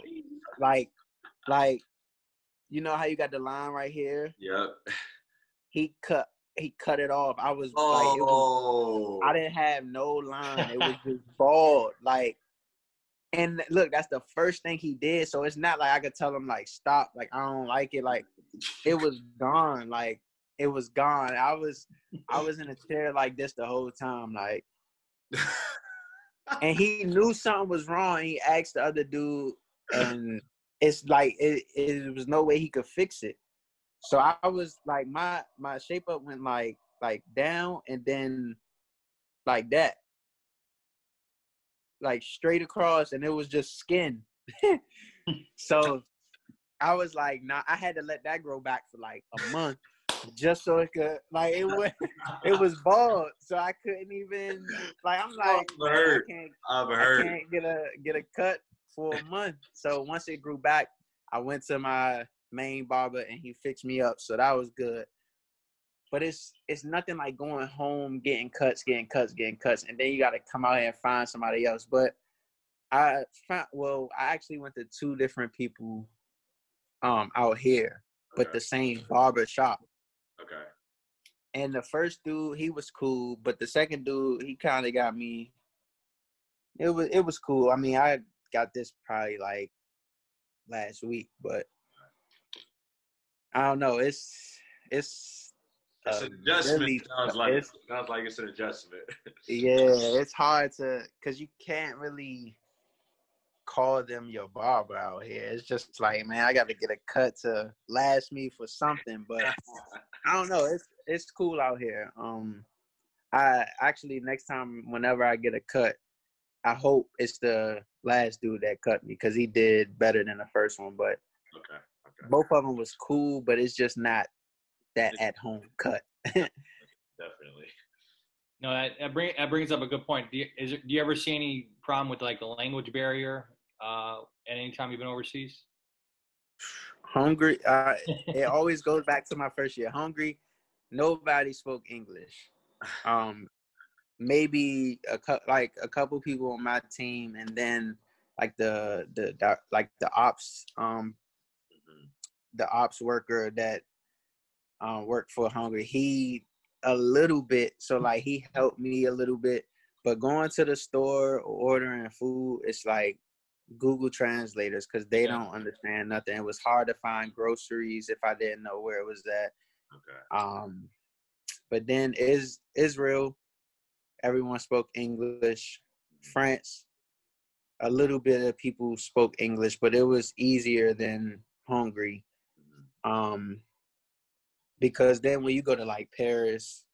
like like you know how you got the line right here Yep. he cut he cut it off i was like was Oh. I didn't have no line. It was just bald. Like, and look, that's the first thing he did. So it's not like I could tell him like stop. Like I don't like it. Like it was gone. Like it was gone. I was I was in a chair like this the whole time. Like, and he knew something was wrong. He asked the other dude, and it's like it, it was no way he could fix it. So I was like my my shape up went like like down and then like that. Like straight across and it was just skin. so I was like, nah, I had to let that grow back for like a month. just so it could like it was it was bald, so I couldn't even like I'm like I've heard. I can't I've I can't get a get a cut for a month. So once it grew back, I went to my main barber and he fixed me up. So that was good. But it's it's nothing like going home, getting cuts, getting cuts, getting cuts, and then you got to come out here and find somebody else. But I found well, I actually went to two different people um out here, but Okay. the same barber shop. Okay. And the first dude, he was cool, but the second dude, he kind of got me. It was it was cool. I mean, I got this probably like last week, but I don't know. It's it's It's an adjustment. really- sounds like it's- sounds like it's an adjustment. yeah, it's hard to because you can't really call them your barber out here. It's just like, man, I got to get a cut to last me for something, but I don't know. It's it's cool out here. Um, I actually next time whenever I get a cut, I hope it's the last dude that cut me because he did better than the first one. But okay. Okay. both of them was cool, but it's just not that at home cut. Definitely. No, that that, bring, that brings up a good point. Do you, is do you ever see any problem with like the language barrier uh, at any time you've been overseas? Hungary. Uh, it always goes back to my first year. Hungary. Nobody spoke English. Um, maybe a cou- like a couple people on my team, and then like the the, the like the ops um Mhm. the ops worker that um worked for Hungary. He a little bit, so like he helped me a little bit. But going to the store or ordering food, it's like Google translators because they Yeah. don't understand nothing. It was hard to find groceries if I didn't know where it was at. Okay. Um, but then is Israel, everyone spoke English. France, a little bit of people spoke English, but it was easier than Hungary. Um, because then when you go to like Paris,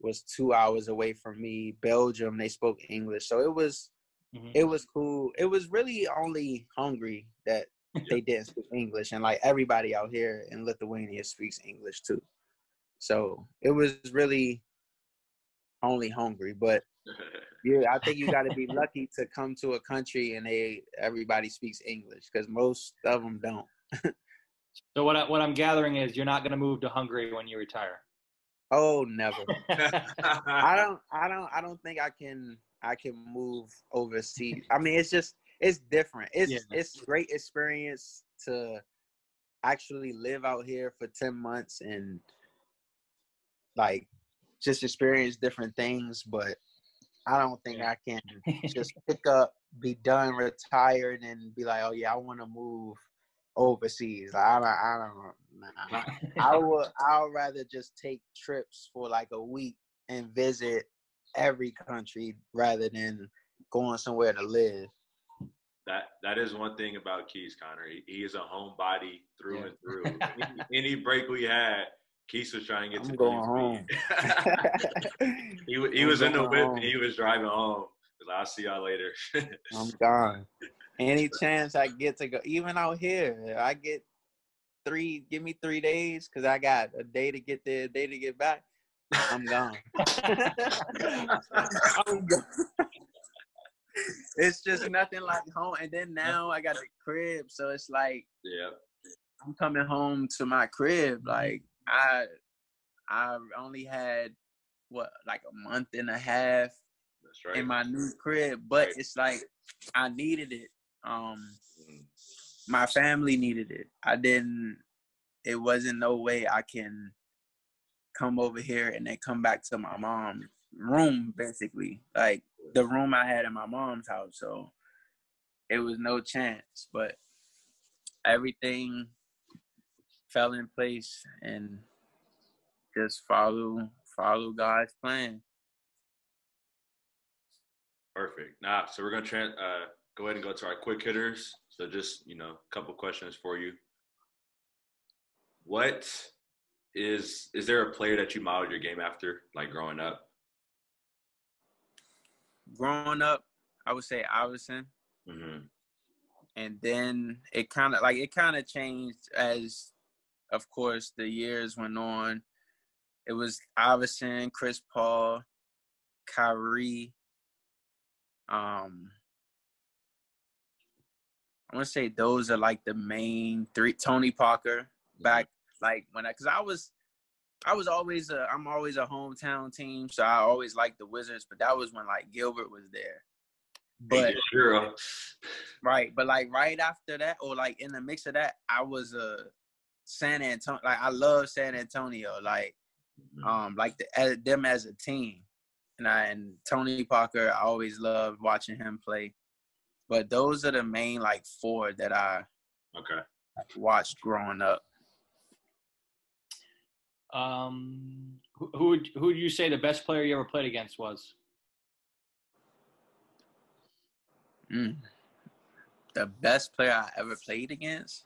was two hours away from me. Belgium, they spoke English, so it was Mhm. it was cool. It was really only Hungary that they didn't speak English, and like everybody out here in Lithuania speaks English too. So it was really only Hungary, but yeah, I think you got to be lucky to come to a country and they everybody speaks English because most of them don't. So what I, what I'm gathering is you're not going to move to Hungary when you retire. Oh, never. I don't. I don't. I don't think I can. I can move overseas. I mean, it's just. It's different. It's Yeah. it's great experience to actually live out here for ten months and like just experience different things. But I don't think I can just pick up, be done, retired, and be like, oh yeah, I want to move overseas. Like, I don't. I don't. Nah, I would. I'd rather just take trips for like a week and visit every country rather than going somewhere to live. that that is one thing about Keys, Connor. He, he is a homebody through Yeah. and through. any, any break we had, Keys was trying to get I'm to going DMV. he he I'm was in the going whip. home. and He was driving home. He's like, I'll see y'all later. I'm gone. Any chance I get to go, even out here, I get three. Give me three days because I got a day to get there, a day to get back. I'm gone. I'm gone. it's just nothing like home. And then now I got a crib, so it's like yeah. I'm coming home to my crib. Like I, I only had what like a month and a half That's right. in my new crib, but Right. it's like I needed it. Um, Mm. my family needed it. I didn't. It wasn't no way I can come over here and then come back to my mom's room, basically, like the room I had in my mom's house. So it was no chance. But everything fell in place and just follow follow God's plan. Perfect. Now, so we're gonna uh, go ahead and go to our quick hitters. So just you know, a couple questions for you. What is is there a player that you modeled your game after, like growing up? Growing up, I would say Iverson. hmm and then it kind of like it kind of changed as of course the years went on it was Iverson, Chris Paul, Kyrie. Um, I want to say those are like the main three. Tony Parker back like when I, cause I was, I was always a, I'm always a hometown team, so I always liked the Wizards. But that was when like Gilbert was there. But sure. right, but like right after that, or like in the mix of that, I was a San Antonio. Like I love San Antonio. Like Mm-hmm. um like the, as, them as a team and I and Tony Parker I always loved watching him play but those are the main like four that I Okay. watched growing up Um, who who would, who would you say the best player you ever played against was? Mm. the best player I ever played against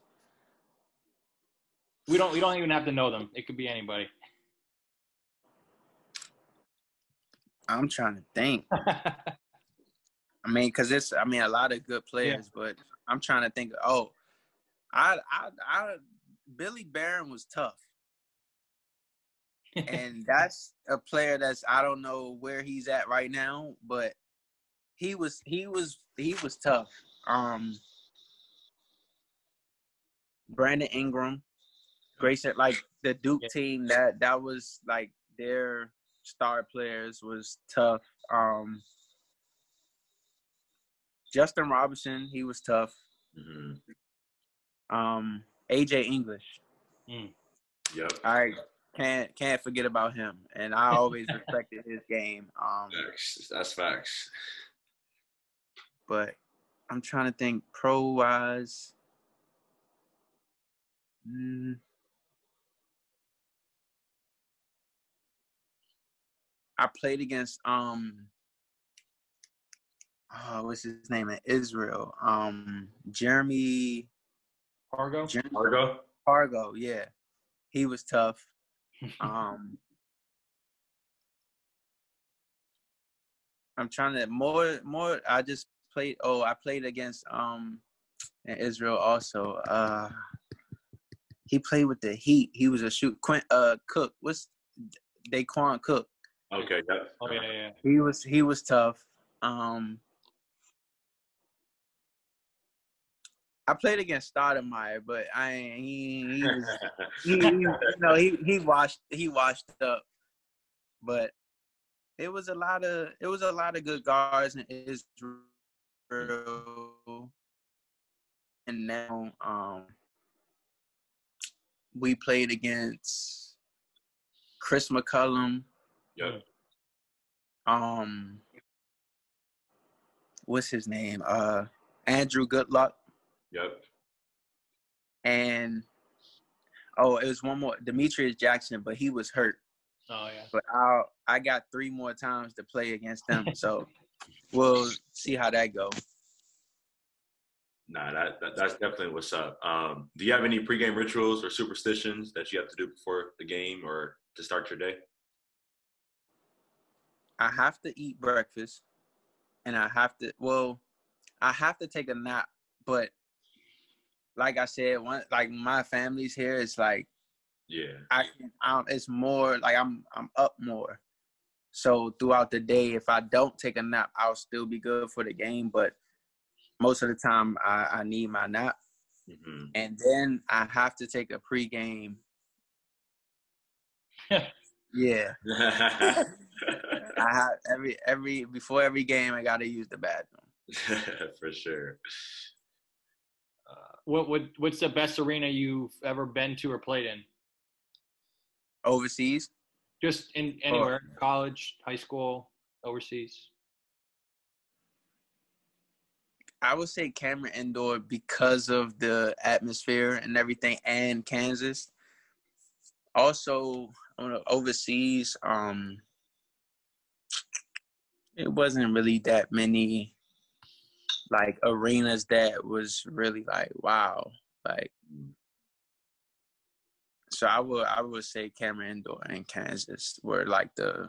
We don't we don't even have to know them. It could be anybody. I'm trying to think I mean because it's I mean a lot of good players but I'm trying to think oh I I I Billy Baron was tough and that's a player that's I don't know where he's at right now, but he was he was he was tough. Um Brandon Ingram, Grayson, like the Duke Yeah. team that that was like their star players was tough. Um Justin Robinson, he was tough. hmm Um AJ English. Yep. I can't can't forget about him, and I always respected his game. Um, Facts. That's facts. but I'm trying to think pro wise. Mm, I played against um. Oh, what's his name in Israel? Um, Jeremy. Pargo. Jeremy Pargo. Pargo, yeah, he was tough. Um, I'm trying to more more. I just played. Oh, I played against um in Israel also. Uh, he played with the Heat. He was a shoot. Quint uh Cook. What's Daequan Cook? Okay. Yep. Oh yeah, yeah. He was he was tough. Um, I played against Stoudemire, but I he he was he, he you know he he washed he washed up, but it was a lot of it was a lot of good guards in Israel, and now um we played against Chris McCullum, yep. um what's his name uh Andrew Goudelock Yep. and oh it was one more Demetrius Jackson, but he was hurt. Oh yeah. but I I got three more times to play against them, so we'll see how that go. Nah, that, that that's definitely what's up. Um, do you have any pregame rituals or superstitions that you have to do before the game or to start your day? I have to eat breakfast, and I have to well, I have to take a nap, but like I said, one like my family's here, it's like Yeah. I can, um, it's more like I'm I'm up more. So throughout the day, if I don't take a nap, I'll still be good for the game. But most of the time, I, I need my nap. hmm and then I have to take a pregame. yeah, I have every every before every game I gotta use the bathroom. For sure. What what what's the best arena you've ever been to or played in? Overseas, Just in anywhere, college, high school, overseas. I would say Cameron Indoor because of the atmosphere and everything, and Kansas. Also, on overseas, um, it wasn't really that many like arenas that was really like wow, like. So I would I would say Cameron Indoor and Kansas were like the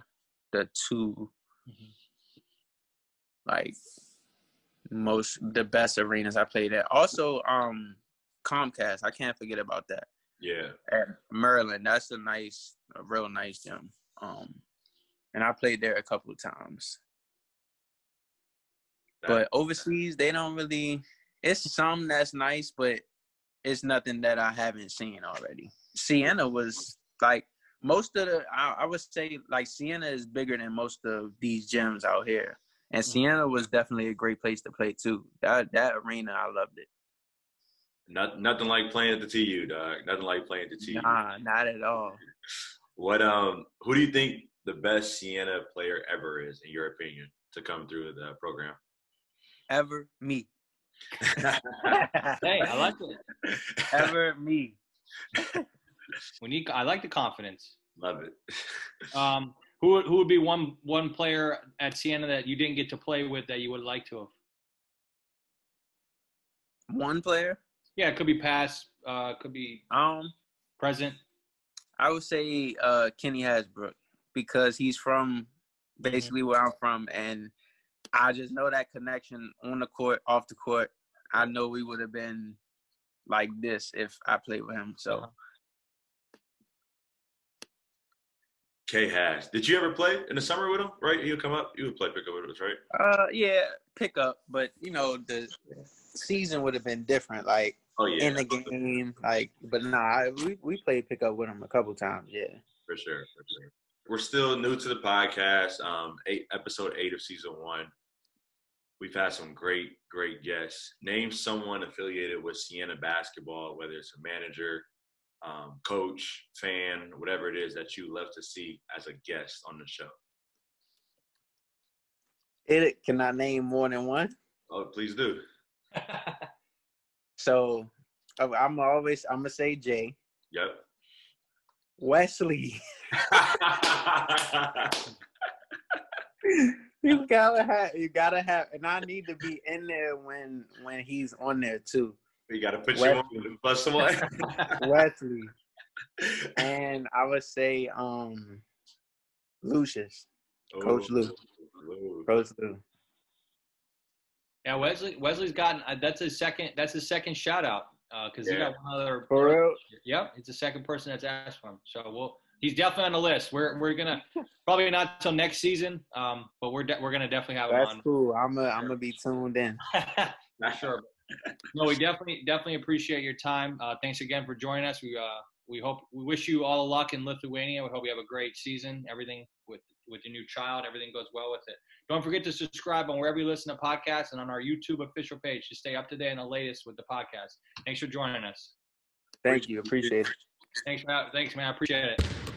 the 2 Mhm. like most the best arenas I played at. Also, um, Comcast. I can't forget about that. Yeah. At Maryland, that's a nice, a real nice gym. Um, and I played there a couple of times. But overseas, they don't really. It's some that's nice, but it's nothing that I haven't seen already. Siena was like most of the. I, I would say like Siena is bigger than most of these gyms out here, and Mm-hmm. Siena was definitely a great place to play too. That that arena, I loved it. Not, nothing like playing at the TU, dog. Nothing like playing at the TU. Nah, not at all. What um who do you think the best Siena player ever is, in your opinion, to come through the program? Ever me. Hey, I like it. Ever me. We need. I like the confidence. Love it. Um, who would- who would be one one player at Siena that you didn't get to play with that you would like to have? One player. Yeah, it could be past. Uh, could be Um, present. I would say uh Kenny Hasbrouck because he's from basically where I'm from, and I just know that connection on the court, off the court. I know we would have been like this if I played with him. So K Hash. Did you ever play in the summer with him? Right? He'll come up. You would play pickup with us, right? uh yeah, pick up, but you know the season would have been different, like Oh yeah. in the game, like. But nah, we we played pickup with him a couple times. Yeah. For sure, for sure. We're still new to the podcast. Um, eight episode eight of season one. We've had some great, great guests. Name someone affiliated with Siena basketball, whether it's a manager, um, coach, fan, whatever it is that you love to see as a guest on the show. It can I name more than one? Oh, please do. So I'm I'm always I'm gonna say Jay Yep. Wesley. you gotta have you gotta have and I need to be in there when when he's on there too. we got to put you Wesley. on plus someone. Wesley. And I would say um Lucius. Coach Lou. Lou. Coach Lou. yeah, Wesley. Wesley's gotten. Uh, that's his second. That's his second shout out Uh because he got one other. For real? Yep, it's the second person that's asked for him. So we'll. He's definitely on the list. We're we're gonna probably not till next season, um, but we're de- we're gonna definitely have him That's on. cool. I'm a, I'm gonna be tuned in. For sure. No, we definitely definitely appreciate your time. Uh, thanks again for joining us. We uh, we hope we wish you all the luck in Lithuania. We hope you have a great season. Everything with with your new child, everything goes well with it. Don't forget to subscribe on wherever you listen to podcasts and on our YouTube official page to stay up to date on the latest with the podcast. Thanks for joining us. Thank you. Appreciate it. Thanks, man. Thanks, man. I appreciate it.